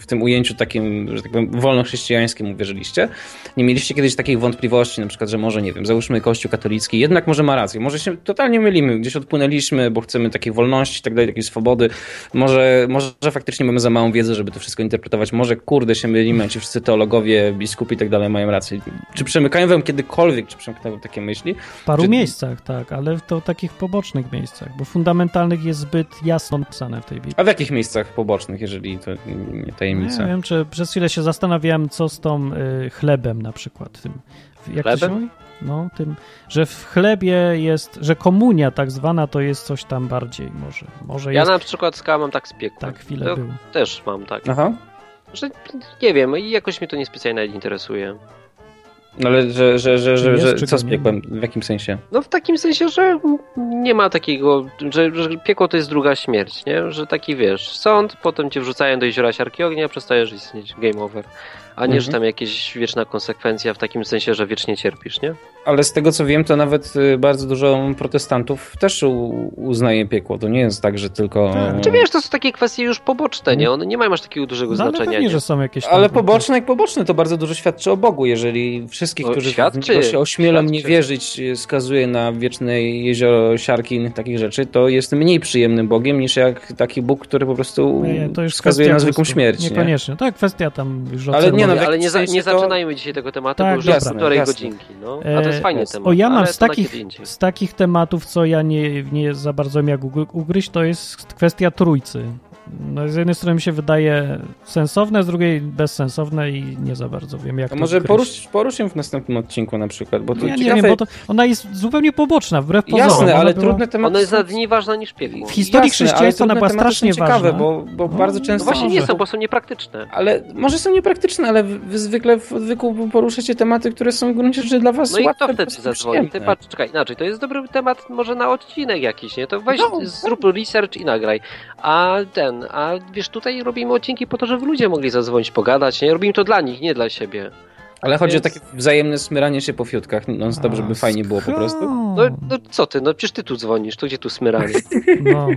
w tym ujęciu takim, że tak powiem, wolnochrześcijańskim uwierzyliście, nie mieliście kiedyś takich wątpliwości, na przykład, że może, nie wiem, załóżmy Kościół katolicki, jednak może ma rację, może się totalnie mylimy, gdzieś odpłynęliśmy, bo chcemy takiej wolności i tak dalej, takiej swobody, może, może faktycznie mamy za małą wiedzę, żeby to wszystko interpretować, może kurde się mylimy, ci wszyscy teologowie, biskupi i tak dalej mają rację. Czy przemykają wam kiedykolwiek, czy przemykają takie myśli? Paru Czy- miejscach, tak, ale to takich pobocznych miejscach, bo fundamentalnych jest zbyt jasno napisane w tej Biblii. A w jakich miejscach pobocznych, jeżeli to nie tajemnica? Nie wiem, czy przez chwilę się zastanawiałem, co z tą y, chlebem na przykład. Tym, jak to się Chlebem? mówi? No, tym, że w chlebie jest, że komunia tak zwana to jest coś tam bardziej może. Może Ja jest, na przykład skała mam tak z piekła. tak chwilę To było. Też mam tak. Aha. Że nie wiem, i jakoś mnie to niespecjalnie interesuje. No ale że, że, że, Czy że, jest, że co z piekłem? W jakim sensie? No w takim sensie, że nie ma takiego, że, że piekło to jest druga śmierć, nie? Że taki wiesz, sąd, potem cię wrzucają do jeziora siarki ognia, przestajesz istnieć, game over. A nie, że Mhm. tam jakieś wieczna konsekwencja w takim sensie, że wiecznie cierpisz, nie? Ale z tego co wiem, to nawet y, bardzo dużo protestantów też uznaje piekło. To nie jest tak, że tylko. Tak. Czy wiesz, to są takie kwestie już poboczne, nie? One nie mają aż takiego dużego No, ale znaczenia. pewnie, nie? że są jakieś Ale poboczne jak poboczne to bardzo dużo świadczy o Bogu. Jeżeli wszystkich, No, którzy świadczy, się ośmielą nie świadczy. wierzyć, y, skazuje na wieczne jezioro siarki i innych takich rzeczy, to jest mniej przyjemnym Bogiem niż jak taki Bóg, który po prostu Nie, to już skazuje na zwykłą śmierć. Nie? Niekoniecznie. To jest kwestia tam już Ale oceny. Nie, no, ale nie, za, nie to- zaczynajmy dzisiaj tego tematu, Tak, bo już jest półtorej Jasne. godzinki. No. A to jest E, fajny temat. O, ja mam ale z takich, z takich tematów, co ja nie, nie za bardzo jak ugry- ugryźć, to jest kwestia trójcy. No, z jednej strony mi się wydaje sensowne, z drugiej bezsensowne i nie za bardzo wiem, jak To to może porusz, porusz ją w następnym odcinku na przykład, bo to ja nie ciekawe... wiem, bo to, ona jest zupełnie poboczna, wbrew pozorom. Jasne, ale była- trudne tematy Ona jest nawet mniej ważna niż piekło. W historii Jasne, chrześcijaństwa ona była strasznie ciekawe, ważna. bo, bo No, bardzo często... No właśnie nie są, bo są niepraktyczne. Ale może są niepraktyczne, ale wy wy zwykle w odwyku poruszacie tematy, które są w gruncie rzeczy dla was No i łatwe, kto po wtedy zadzwoni? Ty patrz, czekaj, inaczej, to jest dobry temat może na odcinek jakiś, nie? To weź, No, zrób research i nagraj. A ten, a wiesz, tutaj robimy odcinki po to, żeby ludzie mogli zadzwonić, pogadać, nie? Robimy to dla nich, nie dla siebie. Ale chodzi Więc- o takie wzajemne smyranie się po fiutkach non-stop, żeby fajnie było po prostu. No, no co ty, no przecież ty tu dzwonisz, to gdzie tu smyranie? No,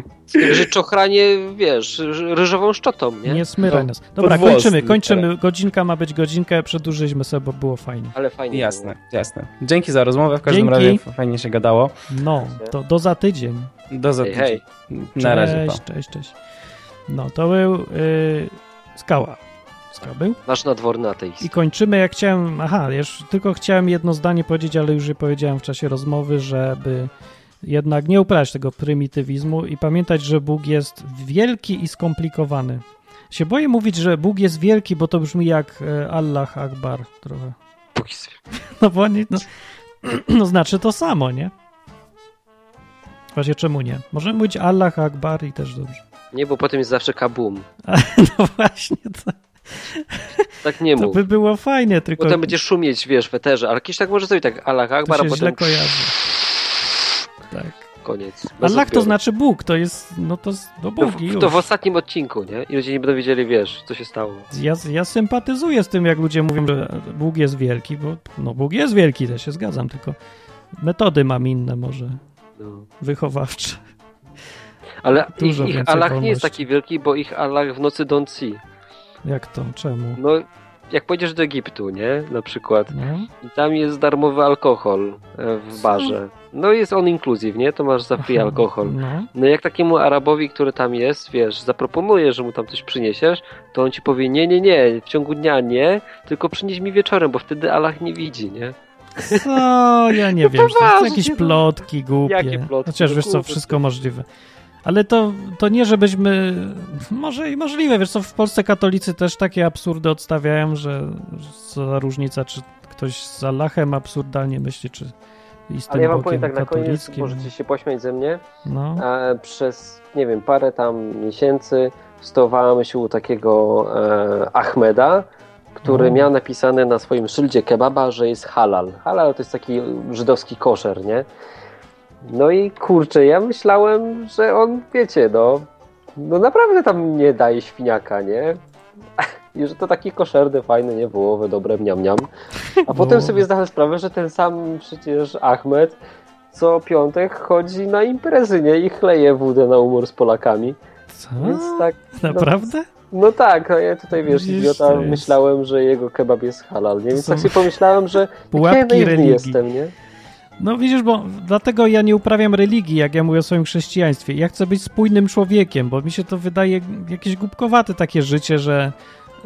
Że czochranie, wiesz, ry- ryżową szczotą, nie? nie smyraj No, nas. Dobra, kończymy, kończymy. Godzinka ma być godzinkę, przedłużyliśmy sobie, bo było fajnie. Ale fajnie Jasne, jasne. Dzięki za rozmowę, w każdym Dzięki. razie fajnie się gadało. No, to do za tydzień. Do za Hej, tydzień. hej. Na razie, Cześć, pa. cześć, cześć. No, to był y, Skała. Skała był. Nasz nadworny ateist. I kończymy, jak chciałem, aha, już tylko chciałem jedno zdanie powiedzieć, ale już je powiedziałem w czasie rozmowy, żeby jednak nie uprawiać tego prymitywizmu i pamiętać, że Bóg jest wielki i skomplikowany. Się boję mówić, że Bóg jest wielki, bo to brzmi jak e, Allah Akbar trochę. No bo nie, no, no znaczy to samo, nie? Właśnie czemu nie? Możemy mówić Allah Akbar i też dobrze. Nie, bo potem jest zawsze kabum. No właśnie, to, Tak nie to mów. by było fajnie, tylko Potem będzie szumieć, wiesz, w eterze, ale jakiś tak może zrobić tak Allah to Akbar, a się źle potem kojarzy. Tak. koniec. Allah to znaczy Bóg, to jest, no to, no To, Bóg w, już. to w ostatnim odcinku, nie? I ludzie nie będą wiedzieli, wiesz, co się stało. Ja, ja sympatyzuję z tym, jak ludzie mówią, że Bóg jest wielki, bo no Bóg jest wielki, to się zgadzam, tylko metody mam inne może, No. wychowawcze. Ale ich, ich Allah nie jest taki wielki, bo ich Allah w nocy don't see. Jak to? Czemu? No, jak pojedziesz do Egiptu, nie? Na przykład. No. I tam jest darmowy alkohol e, w barze. No jest on inclusive, nie? To masz za free alkohol. No. No jak takiemu Arabowi, który tam jest, wiesz, zaproponujesz, że mu tam coś przyniesiesz, to on ci powie, nie, nie, nie, w ciągu dnia nie, tylko przynieś mi wieczorem, bo wtedy Allah nie widzi, nie? Co? Ja nie wiem. To są jakieś no. plotki głupie. Jakie plotki? Chociaż No wiesz co, wszystko możliwe. Ale to, to nie, żebyśmy... Może i możliwe, wiesz co, w Polsce katolicy też takie absurdy odstawiają, że, co za różnica, czy ktoś z Allahem absurdalnie myśli, czy z Ale ja wam powiem tak na koniec, możecie się pośmiać ze mnie. No. E, przez, nie wiem, parę tam miesięcy stołowałem się u takiego e, Ahmeda, który miał napisane na swoim szyldzie kebaba, że jest halal. Halal to jest taki żydowski koszer, nie? No i kurczę, ja myślałem, że on, wiecie, no, no naprawdę tam nie daje świniaka, nie? I że to taki koszerny, fajny, nie? Wołowe, dobre, mniam, mniam. A potem Wołowe. sobie zdałem sprawę, że ten sam przecież Ahmed co piątek chodzi na imprezy, nie? I chleje wódę na umór z Polakami. Co? Więc tak, Naprawdę? no tak, a ja tutaj, wiesz, Widzisz, idiota, myślałem, że jego kebab jest halal, nie? Więc tak sobie pomyślałem, że pułapki ja naiwny jestem, nie? No widzisz, bo dlatego ja nie uprawiam religii, jak ja mówię o swoim chrześcijaństwie. Ja chcę być spójnym człowiekiem, bo mi się to wydaje jakieś głupkowate takie życie, że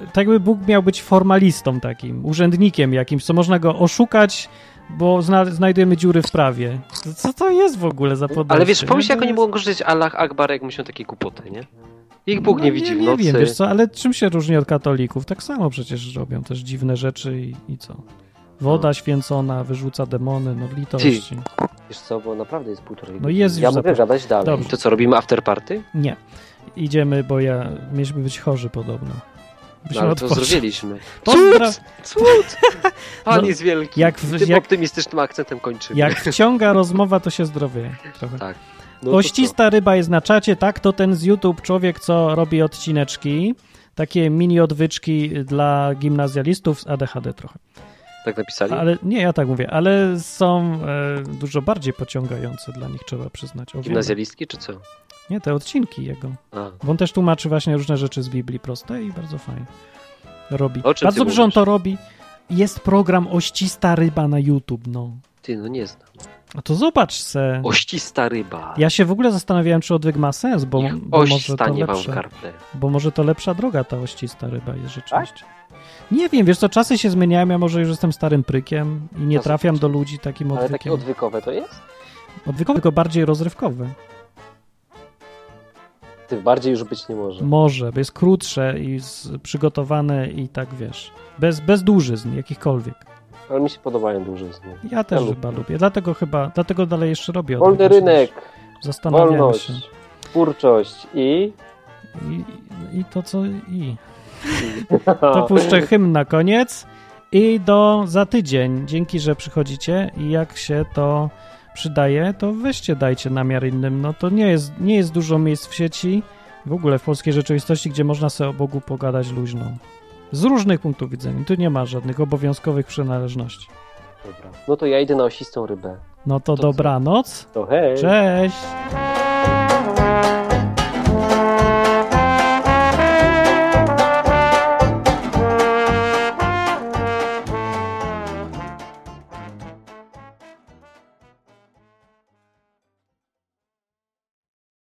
tak jakby Bóg miał być formalistą takim, urzędnikiem jakimś, co można go oszukać, bo zna znajdujemy dziury w prawie. Co to jest w ogóle za podejście? Ale wiesz, pomyśl, No jak oni mogą krzyczeć Allah Akbar, jak myślą takie głupoty, nie? Ich Bóg No nie widzi w nie nocy. wiem, wiesz co, ale czym się różni od katolików? Tak samo przecież robią też dziwne rzeczy i, i co? Woda No. święcona, wyrzuca demony, no litości. Wiesz co, bo naprawdę jest półtorej No jest Ja już mogę zapra- gadać dalej. Dobrze. To co, robimy afterparty? Nie. Idziemy, bo ja mieliśmy być chorzy podobno. No, Byśmy ale to odpoczęli. zrobiliśmy. Pozdra- Cud! Pan No, jest wielki. jak w- Tym jak- optymistycznym akcentem kończymy. Jak wciąga rozmowa, to się zdrowie trochę. Tak. No to Oścista ryba jest na czacie, tak? To ten z YouTube człowiek, co robi odcineczki. Takie mini odwyczki dla gimnazjalistów z ADHD trochę. Tak napisali? Ale nie, ja tak mówię, ale są e, dużo bardziej pociągające dla nich, trzeba przyznać. O wiele. Gimnazjalistki czy co? Nie, te odcinki jego. A. Bo on też tłumaczy właśnie różne rzeczy z Biblii proste i bardzo fajnie robi. O czym Bardzo dobrze on to robi. Jest program Oścista Ryba na YouTube, no. Ty, no nie znam. A to zobacz se. Oścista ryba. Ja się w ogóle zastanawiałem, czy odwyk ma sens, bo, bo może to gardle. Bo może to lepsza droga ta oścista ryba jest rzeczywiście. Tak? Nie wiem, wiesz co, czasy się zmieniają, ja może już jestem starym prykiem i nie trafiam do ludzi takim Ale takie odwykiem. odwykowe to jest? Odwykowe, tylko bardziej rozrywkowe. Ty bardziej już być nie może. Może, bo jest krótsze i przygotowane i tak, wiesz, bez, bez dłużyzn jakichkolwiek. Ale mi się podobają dużyzny. Ja też Ja lubię. chyba lubię, dlatego chyba, dlatego dalej jeszcze robię Wolny rynek, Zastanawiam wolność, się. twórczość i... I, I to co i. To puszczę hymn na koniec i do za tydzień. Dzięki, że przychodzicie i jak się to przydaje, to weźcie, dajcie namiar innym. No to nie jest, nie jest dużo miejsc w sieci, w ogóle w polskiej rzeczywistości, gdzie można sobie o Bogu pogadać luźno. Z różnych punktów widzenia. Tu nie ma żadnych obowiązkowych przynależności. Dobra. No to ja idę na osistą rybę. No to To co? dobranoc. To hej! Cześć!